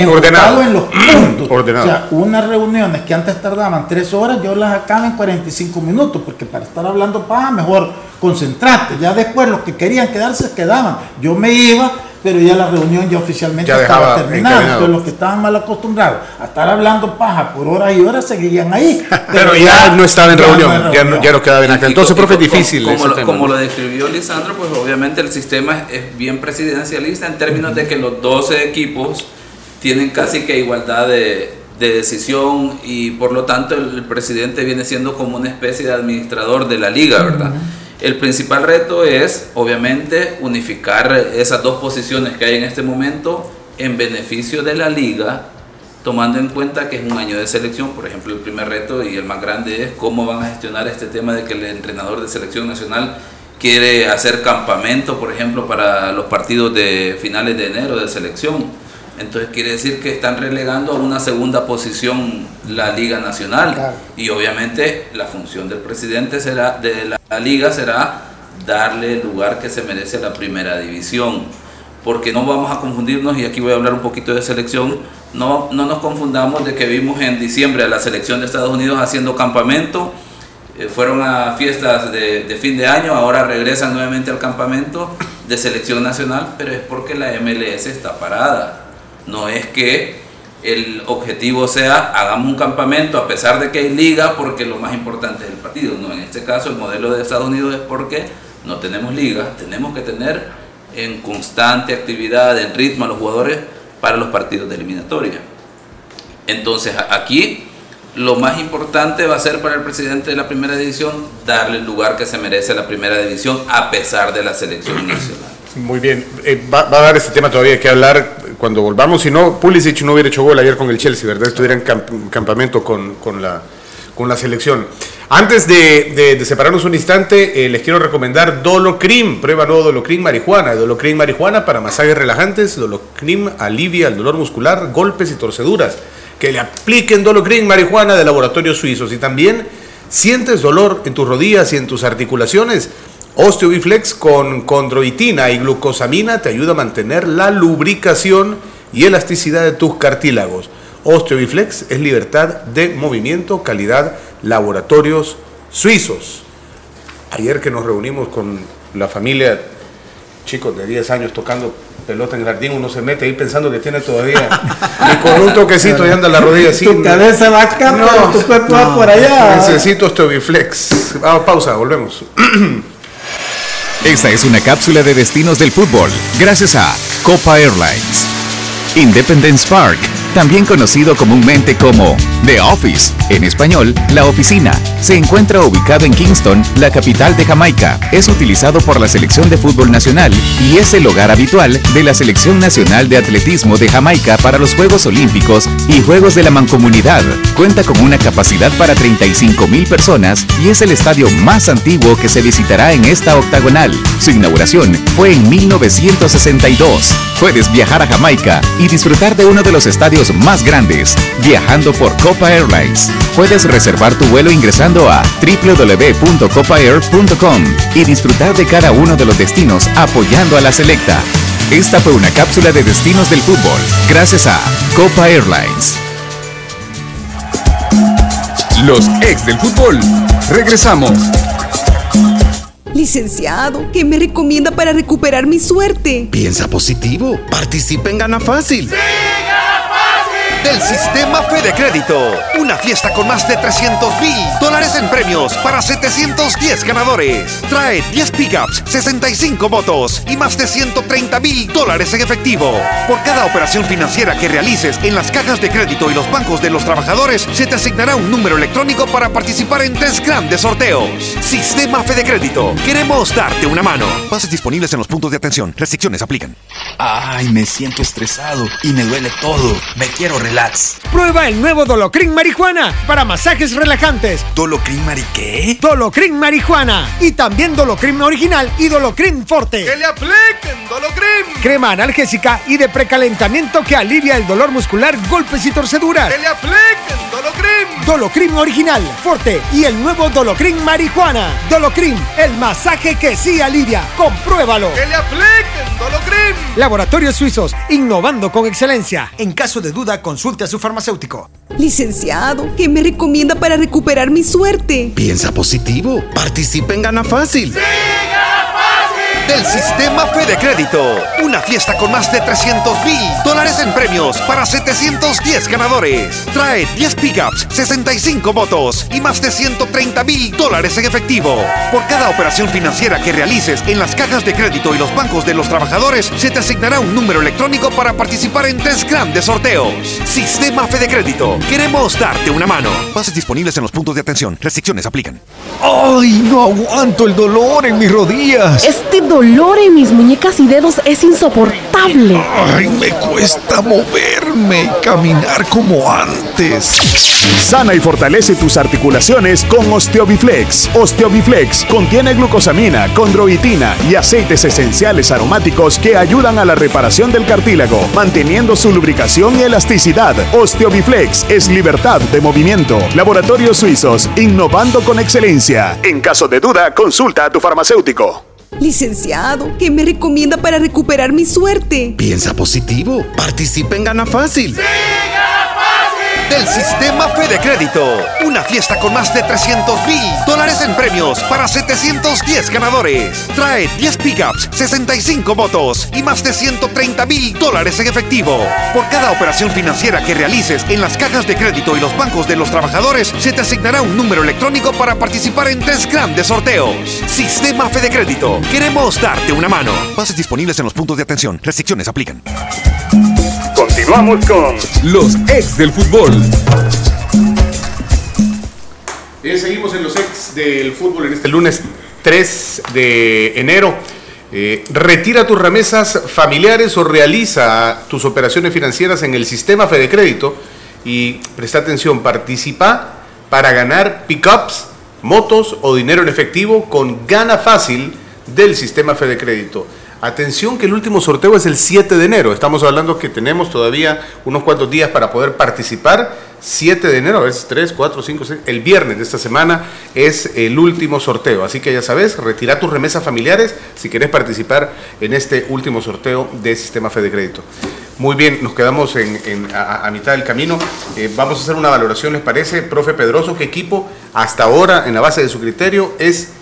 ordenado en los puntos. O sea, unas reuniones que antes tardaban tres horas, yo las acabo en 45 minutos, porque para estar hablando para mejor concentrarte. Ya después los que querían quedarse quedaban. Yo me iba, pero ya la reunión ya oficialmente estaba terminada. Entonces los que estaban mal acostumbrados a estar hablando paja por horas y horas seguían ahí. Pero, ya, no estaba en reunión, ya, no, ya no quedaba en acá. Entonces, profe, es difícil. Como, lo, como lo describió Lisandro, pues obviamente el sistema es bien presidencialista en términos de que los 12 equipos tienen casi que igualdad de, de decisión y por lo tanto el, presidente viene siendo como una especie de administrador de la liga, ¿verdad? El principal reto es, obviamente, unificar esas dos posiciones que hay en este momento en beneficio de la liga, tomando en cuenta que es un año de selección. Por ejemplo, el primer reto y el más grande es cómo van a gestionar este tema de que el entrenador de selección nacional quiere hacer campamento, por ejemplo, para los partidos de finales de enero de selección entonces quiere decir que están relegando a una segunda posición la Liga Nacional. Y obviamente la función del presidente será, de la liga será darle el lugar que se merece a la primera división. Porque no vamos a confundirnos, y aquí voy a hablar un poquito de selección, no, no nos confundamos de que vimos en diciembre a la selección de Estados Unidos haciendo campamento, eh, fueron a fiestas de, de fin de año, ahora regresan nuevamente al campamento de selección nacional, pero es porque la MLS está parada no es que el objetivo sea hagamos un campamento a pesar de que hay liga porque lo más importante es el partido. No, en este caso el modelo de Estados Unidos es porque no tenemos liga, tenemos que tener en constante actividad, en ritmo a los jugadores para los partidos de eliminatoria. Entonces aquí lo más importante va a ser para el presidente de la primera división darle el lugar que se merece a la primera división a pesar de la selección nacional. Muy bien, eh, va, a dar este tema todavía que hablar cuando volvamos. Si no, Pulisic no hubiera hecho gol ayer con el Chelsea, ¿verdad? Estuviera en campamento con, con, la, con la selección. Antes de, separarnos un instante, eh, les quiero recomendar Dolocrim. Prueba nuevo Dolocrim marihuana. Dolocrim marihuana para masajes relajantes. Dolocrim alivia el dolor muscular, golpes y torceduras. Que le apliquen Dolocrim marihuana de laboratorios suizos. Y también, ¿sientes dolor en tus rodillas y en tus articulaciones? Osteobiflex con condroitina y glucosamina te ayuda a mantener la lubricación y elasticidad de tus cartílagos. Osteobiflex es libertad de movimiento, calidad laboratorios suizos. Ayer que nos reunimos con la familia, chicos de 10 años tocando pelota en jardín, uno se mete ahí pensando que tiene todavía y con un toquecito y anda la rodilla así. Tu cabeza va acá, no, tu cuerpo va por allá. Necesito Osteobiflex. Vamos, pausa, volvemos. Esta es una cápsula de destinos del fútbol, gracias a Copa Airlines. Independence Park también conocido comúnmente como The Office, en español, la oficina. Se encuentra ubicado en Kingston, la capital de Jamaica. Es utilizado por la selección de fútbol nacional y es el hogar habitual de la selección nacional de atletismo de Jamaica para los Juegos Olímpicos y Juegos de la Mancomunidad. Cuenta con una capacidad para 35 mil personas y es el estadio más antiguo que se visitará en esta octagonal. Su inauguración fue en 1962. Puedes viajar a Jamaica y disfrutar de uno de los estadios más grandes, viajando por Copa Airlines. Puedes reservar tu vuelo ingresando a www.copaair.com y disfrutar de cada uno de los destinos apoyando a la selecta. Esta fue una cápsula de destinos del fútbol, gracias a Copa Airlines. Los ex del fútbol. Regresamos. Licenciado, ¿qué me recomienda para recuperar mi suerte? Piensa positivo. Participa en Gana Fácil. ¡Sí, del sistema Fede Crédito. Una fiesta con más de 300 mil dólares en premios para 710 ganadores. Trae 10 pickups, 65 motos y más de 130 mil dólares en efectivo. Por cada operación financiera que realices en las cajas de crédito y los bancos de los trabajadores, se te asignará un número electrónico para participar en tres grandes sorteos. Sistema Fede Crédito. Queremos darte una mano. Bases disponibles en los puntos de atención. Restricciones aplican. Ay, me siento estresado y me duele todo. Me quiero relajar Prueba el nuevo Dolocrin Marihuana para masajes relajantes. ¿Dolocrin Mari qué? Dolocrin Marihuana. Y también Dolocrin Original y Dolocrin Forte. ¡Que le apliquen Dolocrin! Crema analgésica y de precalentamiento que alivia el dolor muscular, golpes y torceduras. ¡Que le apliquen Dolocrin! Dolocrin Original, Forte y el nuevo Dolocrin Marihuana. Dolocrin, el masaje que sí alivia. Compruébalo. ¡Que le apliquen Laboratorios Suizos, innovando con excelencia. En caso de duda, consulta a su farmacéutico. Licenciado, ¿qué me recomienda para recuperar mi suerte? Piensa positivo. Participa en Gana Fácil. ¡Sí, del sistema Fede Crédito. Una fiesta con más de 300 mil dólares en premios para 710 ganadores. Trae 10 pickups, 65 motos y más de 130 mil dólares en efectivo. Por cada operación financiera que realices en las cajas de crédito y los bancos de los trabajadores, se te asignará un número electrónico para participar en tres grandes sorteos. Sistema Fede Crédito. Queremos darte una mano. Bases disponibles en los puntos de atención. Restricciones aplican. ¡Ay, no aguanto el dolor en mis rodillas! Este dolor en mis muñecas y dedos es insoportable. Ay, me cuesta moverme y caminar como antes. Sana y fortalece tus articulaciones con Osteobiflex. Osteobiflex contiene glucosamina, condroitina y aceites esenciales aromáticos que ayudan a la reparación del cartílago, manteniendo su lubricación y elasticidad. Osteobiflex es libertad de movimiento. Laboratorios Suizos, innovando con excelencia. En caso de duda, consulta a tu farmacéutico. Licenciado, ¿qué me recomienda para recuperar mi suerte? Piensa positivo. Participa en Gana Fácil. ¡Sí, del sistema Fede Crédito. Una fiesta con más de 300 mil dólares en premios para 710 ganadores. Trae 10 pickups, 65 motos y más de 130 mil dólares en efectivo. Por cada operación financiera que realices en las cajas de crédito y los bancos de los trabajadores, se te asignará un número electrónico para participar en tres grandes sorteos. Sistema Fede Crédito. Queremos darte una mano. Bases disponibles en los puntos de atención. Restricciones aplican. Continuamos con los ex del fútbol. Bien, seguimos en los ex del fútbol en este lunes 3 de enero. Eh, retira tus remesas familiares o realiza tus operaciones financieras en el sistema Fede Crédito y presta atención, participa para ganar pickups motos o dinero en efectivo con gana fácil del sistema Fede Crédito. Atención que el último sorteo es el 7 de enero. Estamos hablando que tenemos todavía unos cuantos días para poder participar. 7 de enero, es 3, 4, 5, 6. El viernes de esta semana es el último sorteo. Así que ya sabes, retira tus remesas familiares si querés participar en este último sorteo del sistema Fede Crédito. Muy bien, nos quedamos a, mitad del camino. Eh, vamos a hacer una valoración, ¿les parece? Profe Pedroso, ¿qué equipo hasta ahora, en la base de su criterio, es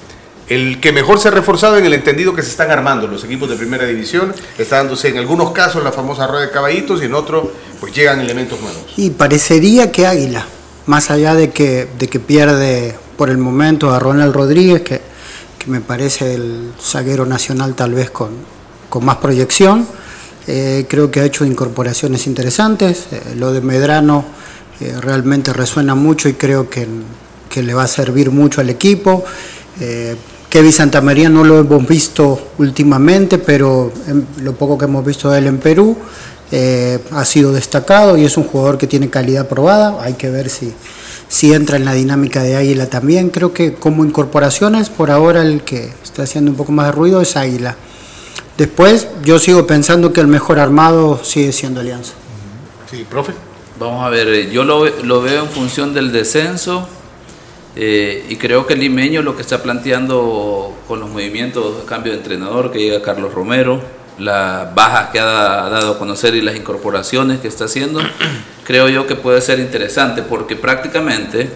el que mejor se ha reforzado en el entendido que se están armando los equipos de primera división, está dándose en algunos casos la famosa rueda de caballitos y en otros pues llegan elementos nuevos. Y parecería que Águila, más allá de que, de que pierde por el momento a Ronald Rodríguez, que, que me parece el zaguero nacional tal vez con, con más proyección, eh, creo que ha hecho incorporaciones interesantes, eh, lo de Medrano eh, realmente resuena mucho y creo que, que, le va a servir mucho al equipo. Kevin Santamaría no lo hemos visto últimamente, pero lo poco que hemos visto de él en Perú eh, ha sido destacado y es un jugador que tiene calidad probada. Hay que ver si, si entra en la dinámica de Águila también. Creo que como incorporaciones, por ahora el que está haciendo un poco más de ruido es Águila. Después, yo sigo pensando que el mejor armado sigue siendo Alianza. Sí, profe. Vamos a ver, yo lo, lo veo en función del descenso eh, y creo que el limeño lo que está planteando con los movimientos de cambio de entrenador, que llega Carlos Romero, las bajas que ha dado a conocer y las incorporaciones que está haciendo, creo yo que puede ser interesante porque prácticamente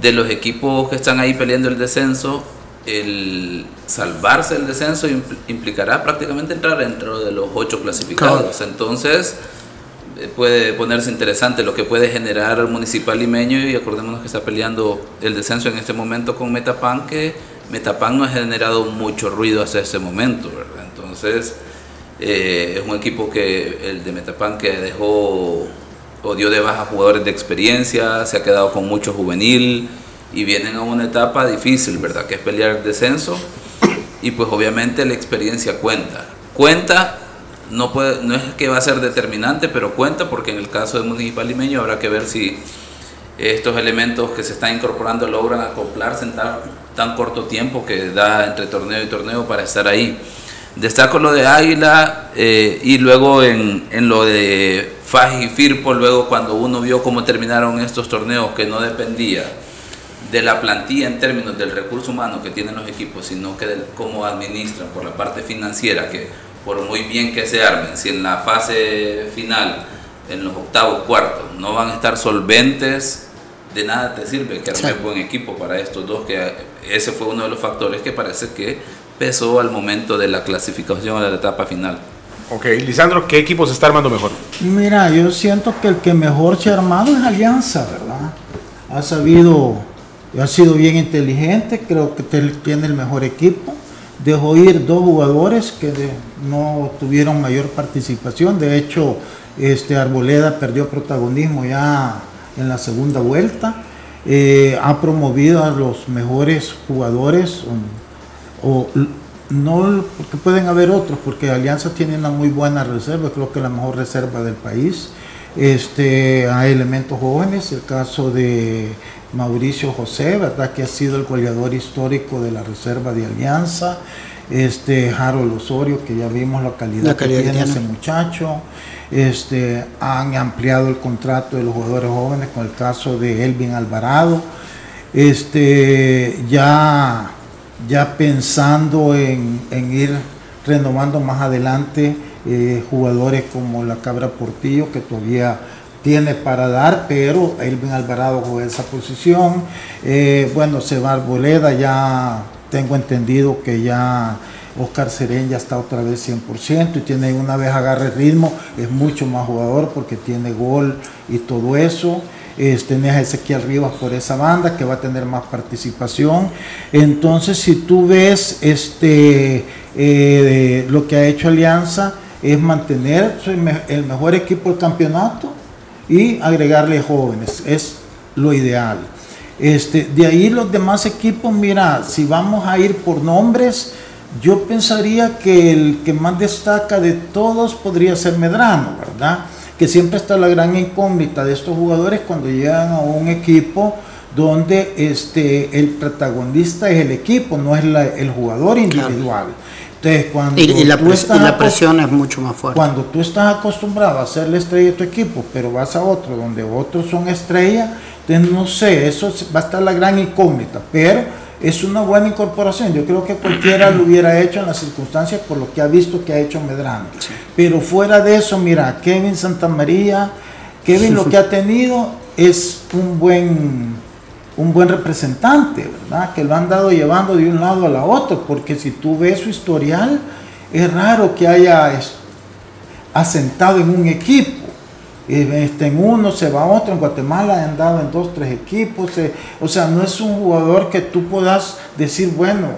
de los equipos que están ahí peleando el descenso, el salvarse el descenso implicará prácticamente entrar dentro de los ocho clasificados. Entonces, puede ponerse interesante lo que puede generar el municipal limeño y acordémonos que está peleando el descenso en este momento con Metapan que Metapan no ha generado mucho ruido hasta ese momento ¿verdad? entonces eh, es un equipo que el de Metapan que dejó o dio de baja jugadores de experiencia se ha quedado con mucho juvenil y vienen a una etapa difícil verdad que es pelear el descenso y pues obviamente la experiencia cuenta cuenta no, puede, no es que va a ser determinante, pero cuenta porque en el caso de Municipal Limeño habrá que ver si estos elementos que se están incorporando logran acoplarse en tan, corto tiempo que da entre torneo y torneo para estar ahí. Destaco lo de Águila eh, y luego en, en, lo de Faj y Firpo, luego cuando uno vio cómo terminaron estos torneos que no dependía de la plantilla en términos del recurso humano que tienen los equipos, sino que de cómo administran por la parte financiera, que por muy bien que se armen, si en la fase final, en los octavos, cuartos, no van a estar solventes, de nada te sirve que armes buen equipo para estos dos, que ese fue uno de los factores que parece que pesó al momento de la clasificación de la etapa final. Ok, Lisandro, ¿qué equipo se está armando mejor? Mira, yo siento que el que mejor se ha armado es Alianza, ¿verdad? Ha sabido, ha sido bien inteligente, creo que tiene el mejor equipo dejó ir dos jugadores que no tuvieron mayor participación. De hecho, este Arboleda perdió protagonismo ya en la segunda vuelta. Eh, ha promovido a los mejores jugadores, o, no porque pueden haber otros, porque Alianza tiene una muy buena reserva, creo que la mejor reserva del país. Este, hay elementos jóvenes, el caso de Mauricio José, ¿verdad? Que ha sido el goleador histórico de la Reserva de Alianza. Este Harold Osorio, que ya vimos la calidad, que tiene ese muchacho. Este, han ampliado el contrato de los jugadores jóvenes con el caso de Elvin Alvarado. Este, ya, ya pensando en, ir renovando más adelante eh, jugadores como la Cabra Portillo, que todavía tiene para dar, pero Elvin Alvarado juega esa posición. Eh, bueno, Sebar Boleda ya tengo entendido que ya Oscar Serén ya está otra vez 100% y tiene una vez agarre ritmo, es mucho más jugador porque tiene gol y todo eso. Este, tenés a Ezequiel Rivas por esa banda que va a tener más participación. Entonces, si tú ves este, eh, lo que ha hecho Alianza, es mantener el mejor equipo del campeonato y agregarle jóvenes. Es lo ideal. Este, de ahí los demás equipos, mira, si vamos a ir por nombres, yo pensaría que el que más destaca de todos podría ser Medrano, ¿verdad? Que siempre está la gran incógnita de estos jugadores cuando llegan a un equipo donde este, el protagonista es el equipo, no es la- el jugador individual. Entonces, cuando Y, y la, tú pres- estás y la acos- presión es mucho más fuerte. cuando tú estás acostumbrado a ser la estrella de tu equipo, pero vas a otro donde otros son estrellas, entonces no sé, eso es- va a estar la gran incógnita, pero es una buena incorporación. Yo creo que cualquiera lo hubiera hecho en las circunstancias por lo que ha visto que ha hecho Medrano. Pero fuera de eso, mira, Kevin Santamaría, Kevin lo que ha tenido es un buen un buen representante, ¿verdad? Que lo han dado llevando de un lado a la otro, porque si tú ves su historial, es raro que haya asentado en un equipo. Eh, Este, en uno se va a otro, en Guatemala ha andado en dos, tres equipos, eh, o sea, no es un jugador que tú puedas decir, bueno,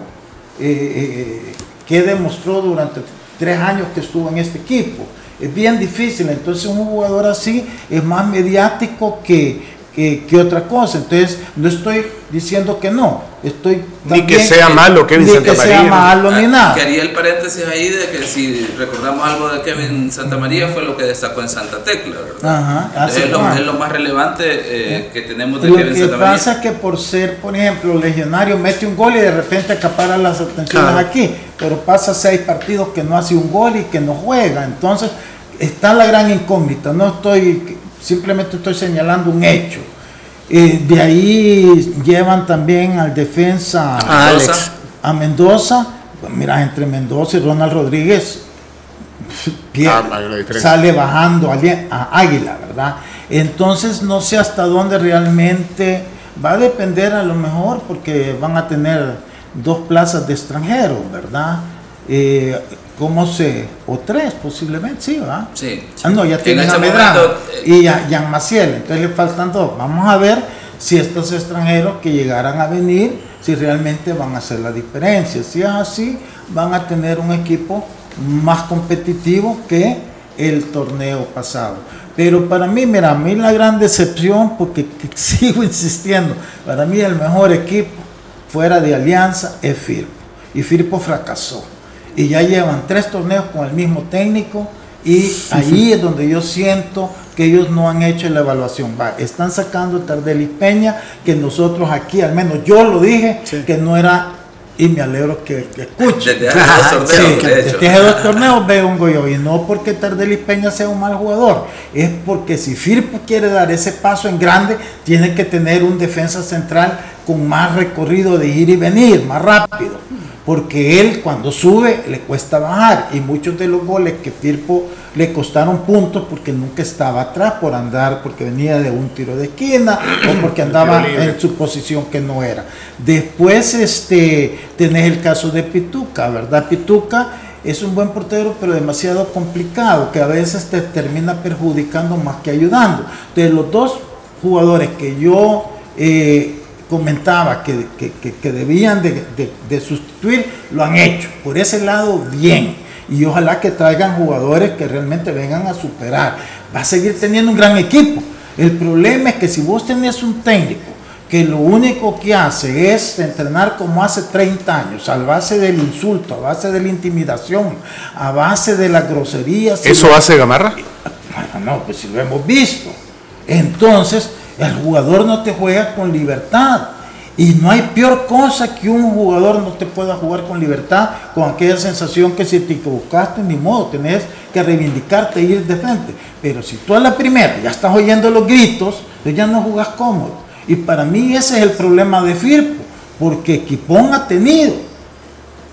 eh, eh, ¿qué demostró durante tres años que estuvo en este equipo? Es bien difícil, entonces un jugador así es más mediático que, que, que otra cosa, entonces no estoy diciendo que no, estoy Ni que sea malo Kevin ni que Santamaría. sea malo ni nada. Que haría el paréntesis ahí de que si recordamos algo de Kevin Santamaría fue lo que destacó en Santa Tecla, ¿verdad? Ajá, Entonces, es, lo, es lo más relevante eh, que tenemos de Lo Kevin que Santamaría. pasa es que por ser, por ejemplo, legionario mete un gol y de repente acapara las atenciones Claro. aquí, pero pasa seis partidos que no hace un gol y que no juega. Entonces está la gran incógnita. No estoy, simplemente estoy señalando un hecho. Eh, de ahí llevan también al defensa A Alex. a Mendoza. Pues mira, entre Mendoza y Ronald Rodríguez pierde, Ah, sale bajando a, a Águila, ¿verdad? Entonces no sé hasta dónde realmente va a depender a lo mejor porque van a tener dos plazas de extranjeros, ¿verdad? Eh, ¿Cómo se? O tres posiblemente, sí, ¿verdad? Sí. Ah, no, ya este a Medrano momento, eh, y a Jan Maciel, entonces le faltan dos. Vamos a ver si estos extranjeros que llegaran a venir, si realmente van a hacer la diferencia. Si es así, van a tener un equipo más competitivo que el torneo pasado. Pero para mí, mira, a mí la gran decepción, porque que sigo insistiendo, para mí el mejor equipo fuera de Alianza es Firpo. Y Firpo fracasó. Y ya llevan tres torneos con el mismo técnico y ahí es donde yo siento que ellos no han hecho la evaluación. Va, están sacando Tardelli Peña, que nosotros aquí, al menos yo lo dije, que no era, y me alegro que, que escuchen. Desde hace dos Sí, torneos, que de hecho. desde hace dos torneos veo un goyo y no porque Tardelli Peña sea un mal jugador, es porque si Firpo quiere dar ese paso en grande, tiene que tener un defensa central con más recorrido de ir y venir, más rápido porque él cuando sube le cuesta bajar y muchos de los goles que Firpo le costaron puntos porque nunca estaba atrás por andar, porque venía de un tiro de esquina o porque andaba en su posición que no era. Después este, tenés el caso de Pituca, ¿verdad? Pituca es un buen portero pero demasiado complicado que a veces te termina perjudicando más que ayudando. Entonces los dos jugadores que yo... eh, comentaba que, que- que- que debían de, de- de sustituir, lo han hecho. Por ese lado, bien. Y ojalá que traigan jugadores que realmente vengan a superar. Va a seguir teniendo un gran equipo. El problema es que si vos tenés un técnico que lo único que hace es entrenar como hace 30 años, a base del insulto, a base de la intimidación, a base de las groserías. ¿Eso hace Gamarra? Bueno, no, pues si lo hemos visto. Entonces, el jugador no te juega con libertad. Y no hay peor cosa que un jugador no te pueda jugar con libertad, con aquella sensación que si te equivocaste, ni modo, tenés que reivindicarte e ir de frente. Pero si tú a la primera ya estás oyendo los gritos, ya no jugás cómodo. Y para mí ese es el problema de Firpo, porque Equipón ha tenido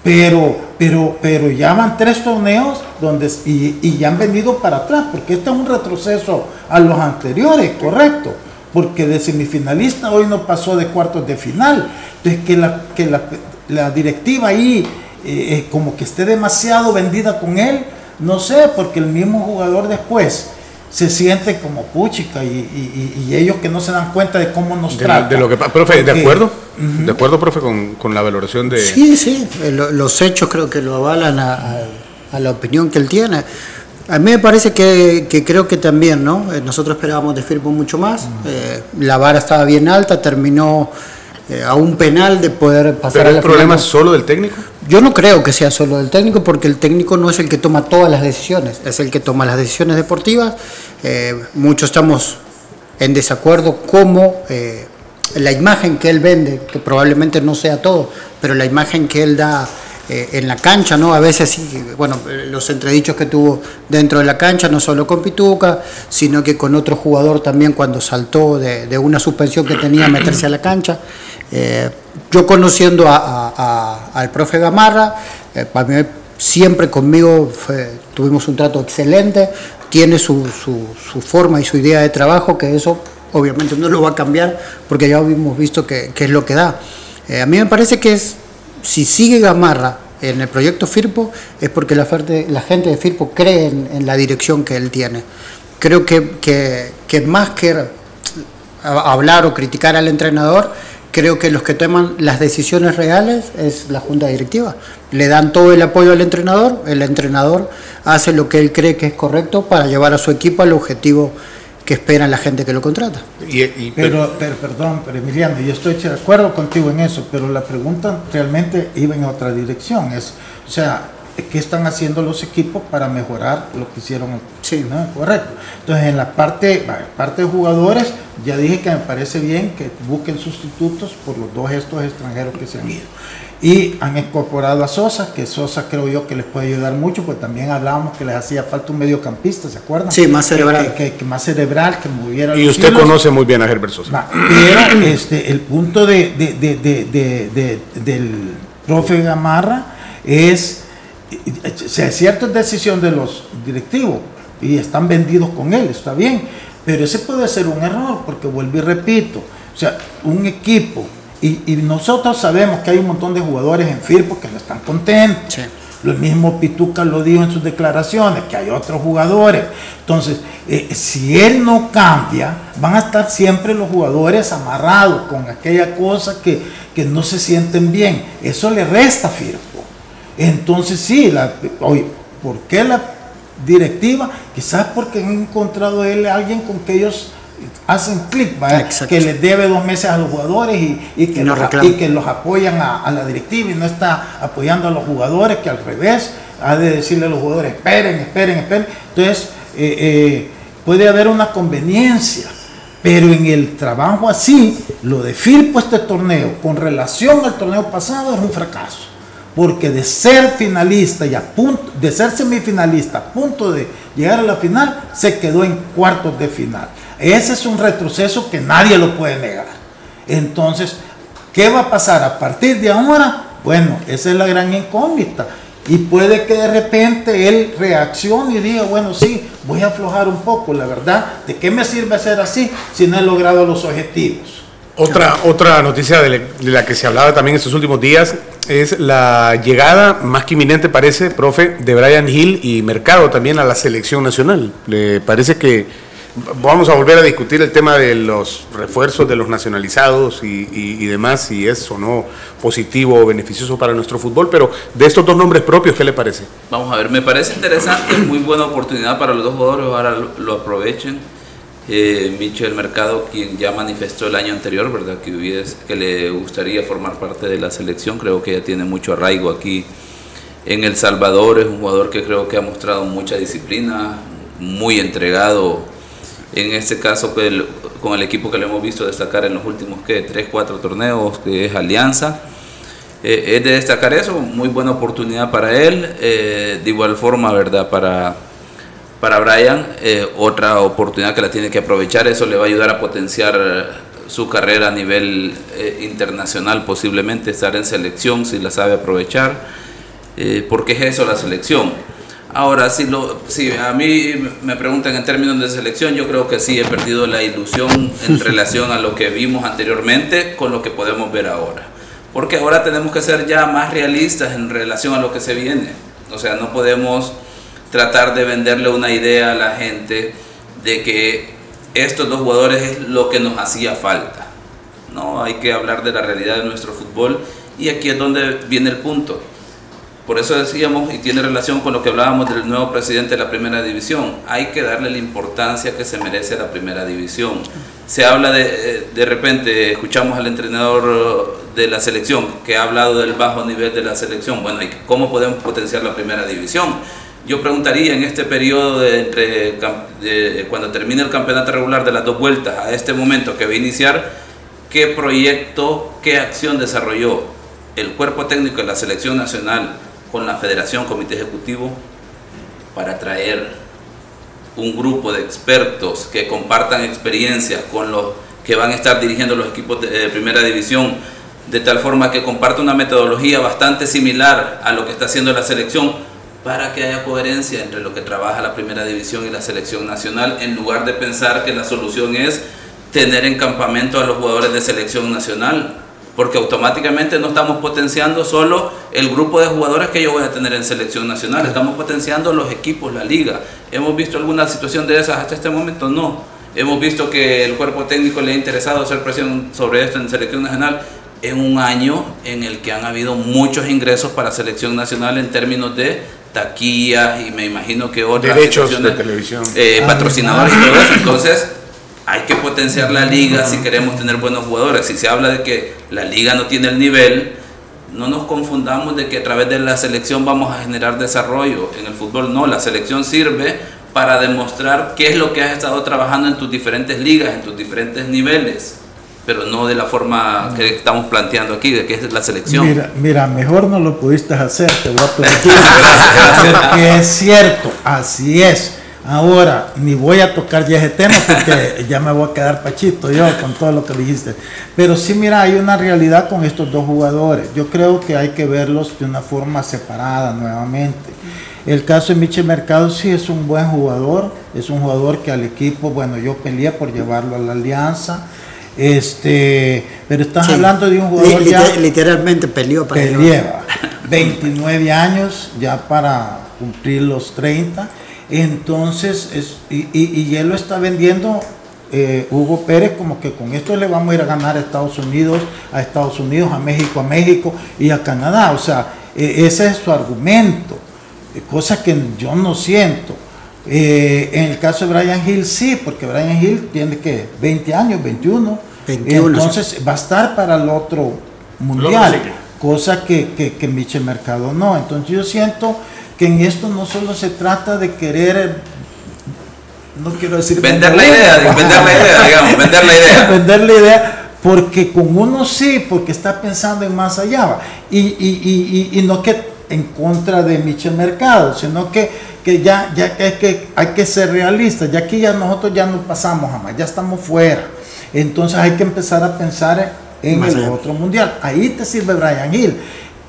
pero, pero, pero ya van tres torneos donde, y, y ya han venido para atrás, porque este es un retroceso a los anteriores, correcto. Porque de semifinalista hoy no pasó de cuartos de final. Entonces, que la, que la, la directiva ahí eh, eh, como que esté demasiado vendida con él, no sé, porque el mismo jugador después se siente como puchica y, y- y- y ellos que no se dan cuenta de cómo nos De, tratan. de lo que profe, ¿de Porque- acuerdo? ¿De acuerdo, profe, con, con la valoración de... Sí, sí, eh, lo- los hechos creo que lo avalan a, a- a la opinión que él tiene. A mí me parece que, que creo que también, ¿no? Eh, Nosotros esperábamos de Firpo mucho más. eh, la vara estaba bien alta, terminó eh, a un penal de poder pasar ¿Pero a el problema es solo del técnico? Yo no creo que sea solo del técnico, porque el técnico no es el que toma todas las decisiones, es el que toma las decisiones deportivas. Eh, muchos estamos en desacuerdo cómo la imagen que él vende, que probablemente no sea todo, pero la imagen que él da eh, en la cancha, ¿no? A veces, bueno, eh, los entredichos que tuvo dentro de la cancha, no solo con Pituca, sino que con otro jugador también cuando saltó de, una suspensión que tenía a meterse a la cancha. Eh, yo conociendo al profe Gamarra, para mí siempre conmigo tuvimos un trato excelente, tiene su, su, forma y su idea de trabajo, que eso obviamente no lo va a cambiar porque ya hemos visto que, que es lo que da. a mí me parece que es si sigue Gamarra en el proyecto Firpo es porque la, gente de Firpo cree en, la dirección que él tiene. Creo que, que, más que hablar o criticar al entrenador, creo que los que toman las decisiones reales es la junta directiva. Le dan todo el apoyo al entrenador, el entrenador hace lo que él cree que es correcto para llevar a su equipo al objetivo que espera la gente que lo contrata. pero, pero, perdón, pero Emiliano, yo estoy de acuerdo contigo en eso, pero la pregunta realmente iba en otra dirección. Es, o sea, ¿qué están haciendo los equipos para mejorar lo que hicieron? Sí, ¿no? Correcto. Entonces, en la parte, parte de jugadores, ya dije que me parece bien que busquen sustitutos por los dos estos extranjeros que se han ido. Y han incorporado a Sosa, que Sosa creo yo que les puede ayudar mucho, pues también hablábamos que les hacía falta un mediocampista, ¿se acuerdan? Sí, más cerebral. Que, más cerebral, que moviera. Y usted conoce muy bien a Herbert Sosa. Pero este, el punto de, del profe Gamarra es, o sea, cierta decisión de los directivos y están vendidos con él, está bien, pero ese puede ser un error, porque vuelvo y repito, o sea, un equipo y, nosotros sabemos que hay un montón de jugadores en Firpo que no están contentos. Lo mismo Pituca lo dijo en sus declaraciones, que hay otros jugadores. Entonces, eh, si él no cambia, van a estar siempre los jugadores amarrados con aquella cosa que, no se sienten bien. Eso le resta a Firpo. Entonces, sí, la, oye, ¿por qué la directiva? Quizás porque han encontrado él a alguien con que ellos hacen clic, que les debe dos meses a los jugadores y, que, los, que los apoyan a, la directiva y no está apoyando a los jugadores, que al revés, ha de decirle a los jugadores, esperen, esperen, esperen. Entonces, eh, eh, puede haber una conveniencia, pero en el trabajo así, lo de Firpo este torneo, con relación al torneo pasado, es un fracaso. Porque de ser finalista y a punto, de ser semifinalista a punto de llegar a la final, se quedó en cuartos de final. Ese es un retroceso que nadie lo puede negar. Entonces, ¿qué va a pasar a partir de ahora? Bueno, esa es la gran incógnita. Y puede que de repente él reaccione y diga, bueno, sí, voy a aflojar un poco, la verdad, ¿de qué me sirve ser así si no he logrado los objetivos? Otra, otra noticia de la que se hablaba también estos últimos días es la llegada, más que inminente parece, profe, de Brian Hill y Mercado también a la selección nacional. Le parece que Vamos a volver a discutir el tema de los refuerzos de los nacionalizados y, demás, si es o no positivo o beneficioso para nuestro fútbol, pero de estos dos nombres propios, ¿qué le parece? Vamos a ver, me parece interesante, muy buena oportunidad para los dos jugadores, ahora lo, aprovechen. Eh, Michel Mercado, quien ya manifestó el año anterior, ¿verdad? Que, hubiese, que le gustaría formar parte de la selección, creo que ya tiene mucho arraigo aquí en El Salvador, es un jugador que creo que ha mostrado mucha disciplina, muy entregado en este caso con el equipo que le hemos visto destacar en los últimos ¿qué? 3, 4 torneos, que es Alianza. Eh, es de destacar eso, muy buena oportunidad para él, eh, de igual forma, ¿verdad? Para, para Brian, eh, otra oportunidad que la tiene que aprovechar, eso le va a ayudar a potenciar su carrera a nivel internacional, posiblemente estar en selección si la sabe aprovechar, porque es eso la selección Ahora, si, lo, si a mí me preguntan en términos de selección, yo creo que sí he perdido la ilusión en relación a lo que vimos anteriormente con lo que podemos ver ahora. Porque ahora tenemos que ser ya más realistas en relación a lo que se viene. O sea, no podemos tratar de venderle una idea a la gente de que estos dos jugadores es lo que nos hacía falta. No, hay que hablar de la realidad de nuestro fútbol y aquí es donde viene el punto por eso decíamos, y tiene relación con lo que hablábamos del nuevo presidente de la primera división, hay que darle la importancia que se merece a la primera división. Se habla de, eh, de repente, escuchamos al entrenador de la selección que ha hablado del bajo nivel de la selección. Bueno, ¿cómo podemos potenciar la primera división? Yo preguntaría en este periodo de entre cuando termine el campeonato regular de las dos vueltas a este momento que va a iniciar, qué proyecto, qué acción desarrolló el cuerpo técnico de la selección nacional con la federación, comité ejecutivo, para traer un grupo de expertos que compartan experiencia con los que van a estar dirigiendo los equipos de, primera división, de tal forma que comparte una metodología bastante similar a lo que está haciendo la selección para que haya coherencia entre lo que trabaja la primera división y la selección nacional, en lugar de pensar que la solución es tener en campamento a los jugadores de selección nacional, porque automáticamente no estamos potenciando solo el grupo de jugadores que yo voy a tener en selección nacional, estamos potenciando los equipos, la liga. ¿Hemos visto alguna situación de esas hasta este momento? No. Hemos visto que el cuerpo técnico le ha interesado hacer presión sobre esto en selección nacional en un año en el que han habido muchos ingresos para selección nacional en términos de taquillas y me imagino que otras derechos de televisión, eh, patrocinadores y todo eso. Entonces, hay que potenciar la liga si queremos tener buenos jugadores. Si se habla de que la liga no tiene el nivel, no nos confundamos de que a través de la selección vamos a generar desarrollo. En el fútbol no, la selección sirve para demostrar qué es lo que has estado trabajando en tus diferentes ligas, en tus diferentes niveles pero no de la forma que estamos planteando aquí, de que es la selección. Mira, mira mejor no lo pudiste hacer, te voy a porque es cierto, así es. Ahora, ni voy a tocar ya ese tema porque ya me voy a quedar pachito yo con todo lo que dijiste. Pero sí, mira, hay una realidad con estos dos jugadores. Yo creo que hay que verlos de una forma separada nuevamente. El caso de Michel Mercado sí es un buen jugador, es un jugador que al equipo, bueno, yo peleé por llevarlo a la alianza este, pero estás hablando de un jugador ya literalmente peleó para que lleva 29 años ya para cumplir los 30. Entonces, es, y, y, él lo está vendiendo eh, Hugo Pérez como que con esto le vamos a ir a ganar a Estados Unidos, a Estados Unidos, a México, a México y a Canadá. O sea, e, ese es su argumento, cosa que yo no siento. Eh, en el caso de Brian Hill sí, porque Brian Hill tiene que 20 años, 21, entonces va a estar para el otro mundial, cosa que, que, que Michel Mercado no. Entonces yo siento que en esto no solo se trata de querer no quiero decir vender, la idea, vender la idea, digamos, vender la idea. vender la idea, porque con uno sí, porque está pensando en más allá. Y, y, y, y no que en contra de Michel Mercado, sino que, que ya, ya que, que hay que ser realistas, ya que ya nosotros ya no pasamos jamás, ya estamos fuera. Entonces hay que empezar a pensar en el otro mundial. Ahí te sirve Brian Hill.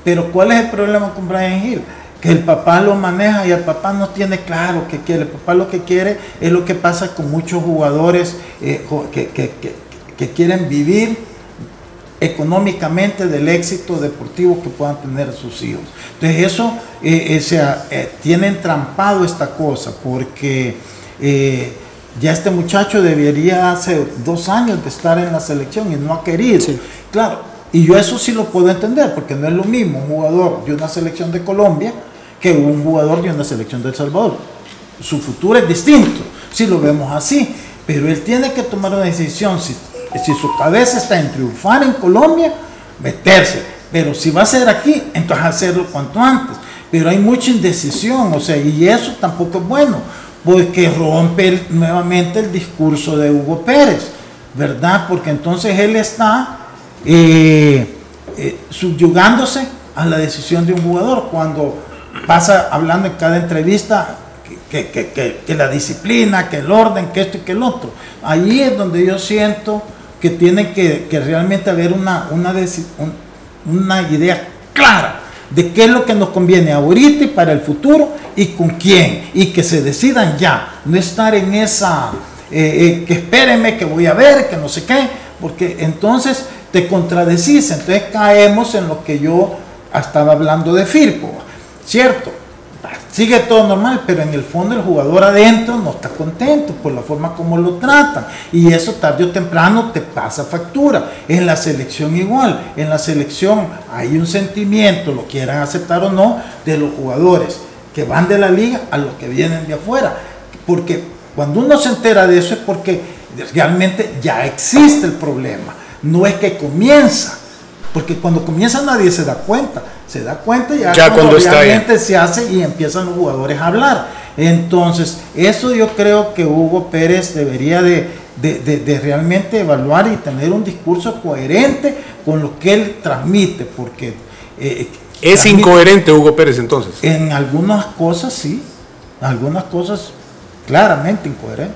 Pero ¿cuál es el problema con Brian Hill? Que el papá lo maneja y el papá no tiene claro qué quiere. El papá lo que quiere es lo que pasa con muchos jugadores eh, que, que, que quieren vivir económicamente del éxito deportivo que puedan tener sus hijos. Entonces eso eh, eh, eh, tiene entrampado esta cosa porque ya este muchacho debería hace dos años de estar en la selección y no ha querido. Claro, y yo eso sí lo puedo entender porque no es lo mismo un jugador de una selección de Colombia que un jugador de una selección de El Salvador. Su futuro es distinto, si lo vemos así, pero él tiene que tomar una decisión si si su cabeza está en triunfar en Colombia, meterse. Pero si va a ser aquí, entonces hacerlo cuanto antes. Pero hay mucha indecisión, o sea, y eso tampoco es bueno, porque rompe nuevamente el discurso de Hugo Pérez, ¿verdad? Porque entonces él está eh, eh, subyugándose a la decisión de un jugador. Cuando pasa hablando en cada entrevista que, la disciplina, que el orden, que esto y que el otro. Ahí es donde yo siento que tiene que, realmente haber una, una, una idea clara de qué es lo que nos conviene ahorita y para el futuro y con quién. Y que se decidan ya, no estar en esa, eh, que espérenme, que voy a ver, que no sé qué, porque entonces te contradecís, entonces caemos en lo que yo estaba hablando de Firpo, ¿cierto? sigue todo normal, pero en el fondo el jugador adentro no está contento por la forma como lo tratan. Y eso tarde o temprano te pasa factura. En la selección igual. En la selección hay un sentimiento, lo quieran aceptar o no, de los jugadores que van de la liga a los que vienen de afuera. Porque cuando uno se entera de eso es porque realmente ya existe el problema. No es que comienza. Porque cuando comienza nadie se da cuenta se da cuenta ya, ya cuando, realmente se hace y empiezan los jugadores a hablar. Entonces, eso yo creo que Hugo Pérez debería de, de, de- de realmente evaluar y tener un discurso coherente con lo que él transmite, porque... eh, Es transmite- incoherente Hugo Pérez entonces. En algunas cosas sí, en algunas cosas claramente incoherente.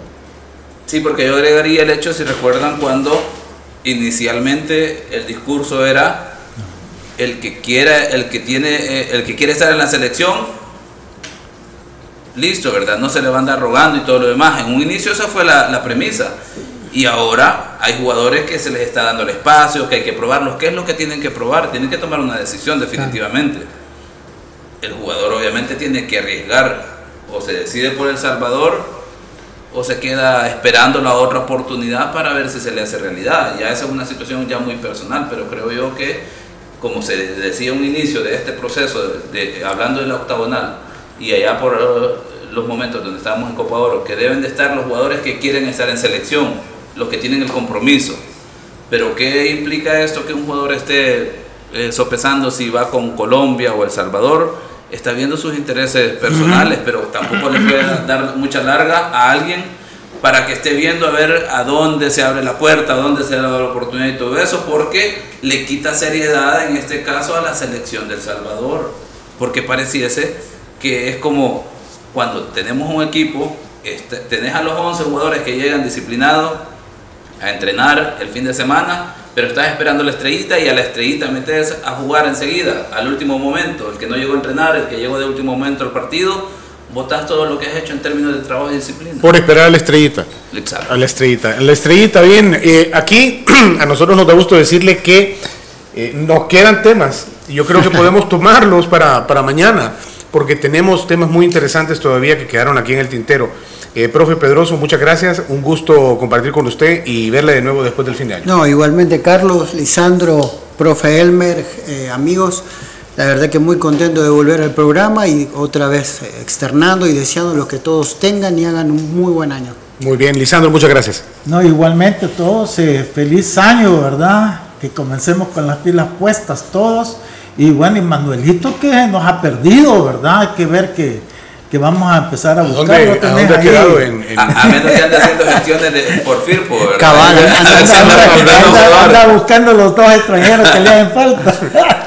Sí, porque yo agregaría el hecho, si recuerdan, cuando inicialmente el discurso era el que quiera, el que tiene, eh, el que quiere estar en la selección, listo, ¿verdad? No se le va a andar rogando y todo lo demás. En un inicio esa fue la, la premisa. Y ahora hay jugadores que se les está dando el espacio, que hay que probarlos. ¿Qué es lo que tienen que probar? Tienen que tomar una decisión definitivamente. El jugador obviamente tiene que arriesgar. O se decide por El Salvador o se queda esperando la otra oportunidad para ver si se le hace realidad. Ya esa es una situación ya muy personal, pero creo yo que, como se decía un inicio de este proceso, de, hablando de la octagonal, y allá por eh, los momentos donde estábamos en Copa Oro, que deben de estar los jugadores que quieren estar en selección, los que tienen el compromiso. Pero ¿qué implica esto que un jugador esté eh, sopesando si va con Colombia o El Salvador? Está viendo sus intereses personales, pero tampoco le puede dar mucha larga a alguien para que esté viendo a ver a dónde se abre la puerta, a dónde se da la oportunidad y todo eso, porque le quita seriedad en este caso a la selección del Salvador, porque pareciese que es como cuando tenemos un equipo, este, tenés a los 11 jugadores que llegan disciplinados a entrenar el fin de semana, pero estás esperando la estrellita y a la estrellita metes a jugar enseguida, al último momento, el que no llegó a entrenar, el que llegó de último momento al partido, botas todo lo que has hecho en términos de trabajo y disciplina. Por esperar a la estrellita. Exacto. A la estrellita. La estrellita, bien. eh, aquí a nosotros nos da gusto decirle que eh, nos quedan temas. Y yo creo que podemos tomarlos para, para mañana, porque tenemos temas muy interesantes todavía que quedaron aquí en el tintero. Eh, profe Pedroso, muchas gracias. Un gusto compartir con usted y verle de nuevo después del fin de año. No, igualmente Carlos, Lisandro, profe Elmer, eh, amigos, la verdad que muy contento de volver al programa y otra vez eh, externando y deseando lo que todos tengan y hagan un muy buen año. Muy bien, Lisandro, muchas gracias. No, igualmente todos, eh, feliz año, ¿verdad? Que comencemos con las pilas puestas todos. Y bueno, y Manuelito que nos ha perdido, ¿verdad? Hay que ver que, que vamos a empezar a buscar. dónde- Lo a dónde ha quedado en- en- A, a menos que ande haciendo gestiones de, por Firpo. Cabal, Anda, anda buscando los dos extranjeros que le hacen falta.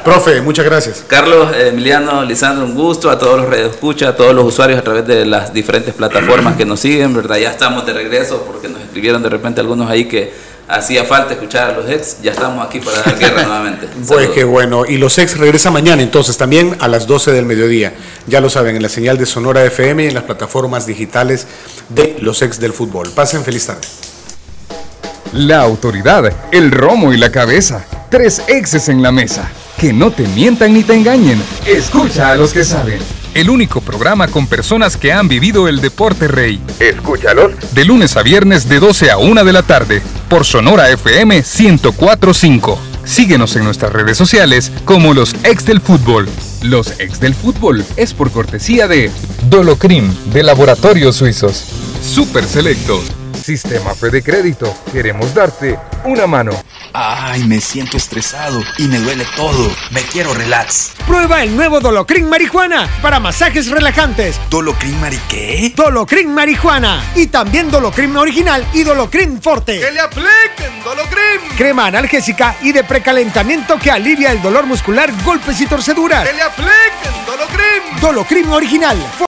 Profe, muchas gracias. Carlos, eh, Emiliano, Lisandro, un gusto a todos los radioescuchas, a todos los usuarios a través de las diferentes plataformas que nos siguen, ¿verdad? Ya estamos de regreso porque nos escribieron de repente algunos ahí que hacía falta escuchar a los ex. Ya estamos aquí para dar guerra nuevamente. Pues qué bueno. Y los ex regresa mañana entonces también a las 12 del mediodía. Ya lo saben, en la señal de Sonora FM y en las plataformas digitales de los ex del fútbol. Pasen feliz tarde. La autoridad, el romo y la cabeza. Tres exes en la mesa. Que no te mientan ni te engañen. Escucha a los que saben. El único programa con personas que han vivido el deporte rey. Escúchalos. De lunes a viernes de 12 a 1 de la tarde. Por Sonora FM 1045. Síguenos en nuestras redes sociales como los ex del fútbol. Los ex del fútbol es por cortesía de Dolocrim de Laboratorios Suizos. Super Selectos. Sistema Fede Crédito. Queremos darte una mano. Ay, me siento estresado y me duele todo. Me quiero relax. Prueba el nuevo Dolocrin Marihuana para masajes relajantes. ¿Dolocrin Mari qué? Dolocrin Marihuana y también Dolocrin Original y Dolocrin Forte. le apliquen Dolocrim! Crema analgésica y de precalentamiento que alivia el dolor muscular, golpes y torceduras. le apliquen Dolocrim! Dolocrin Original.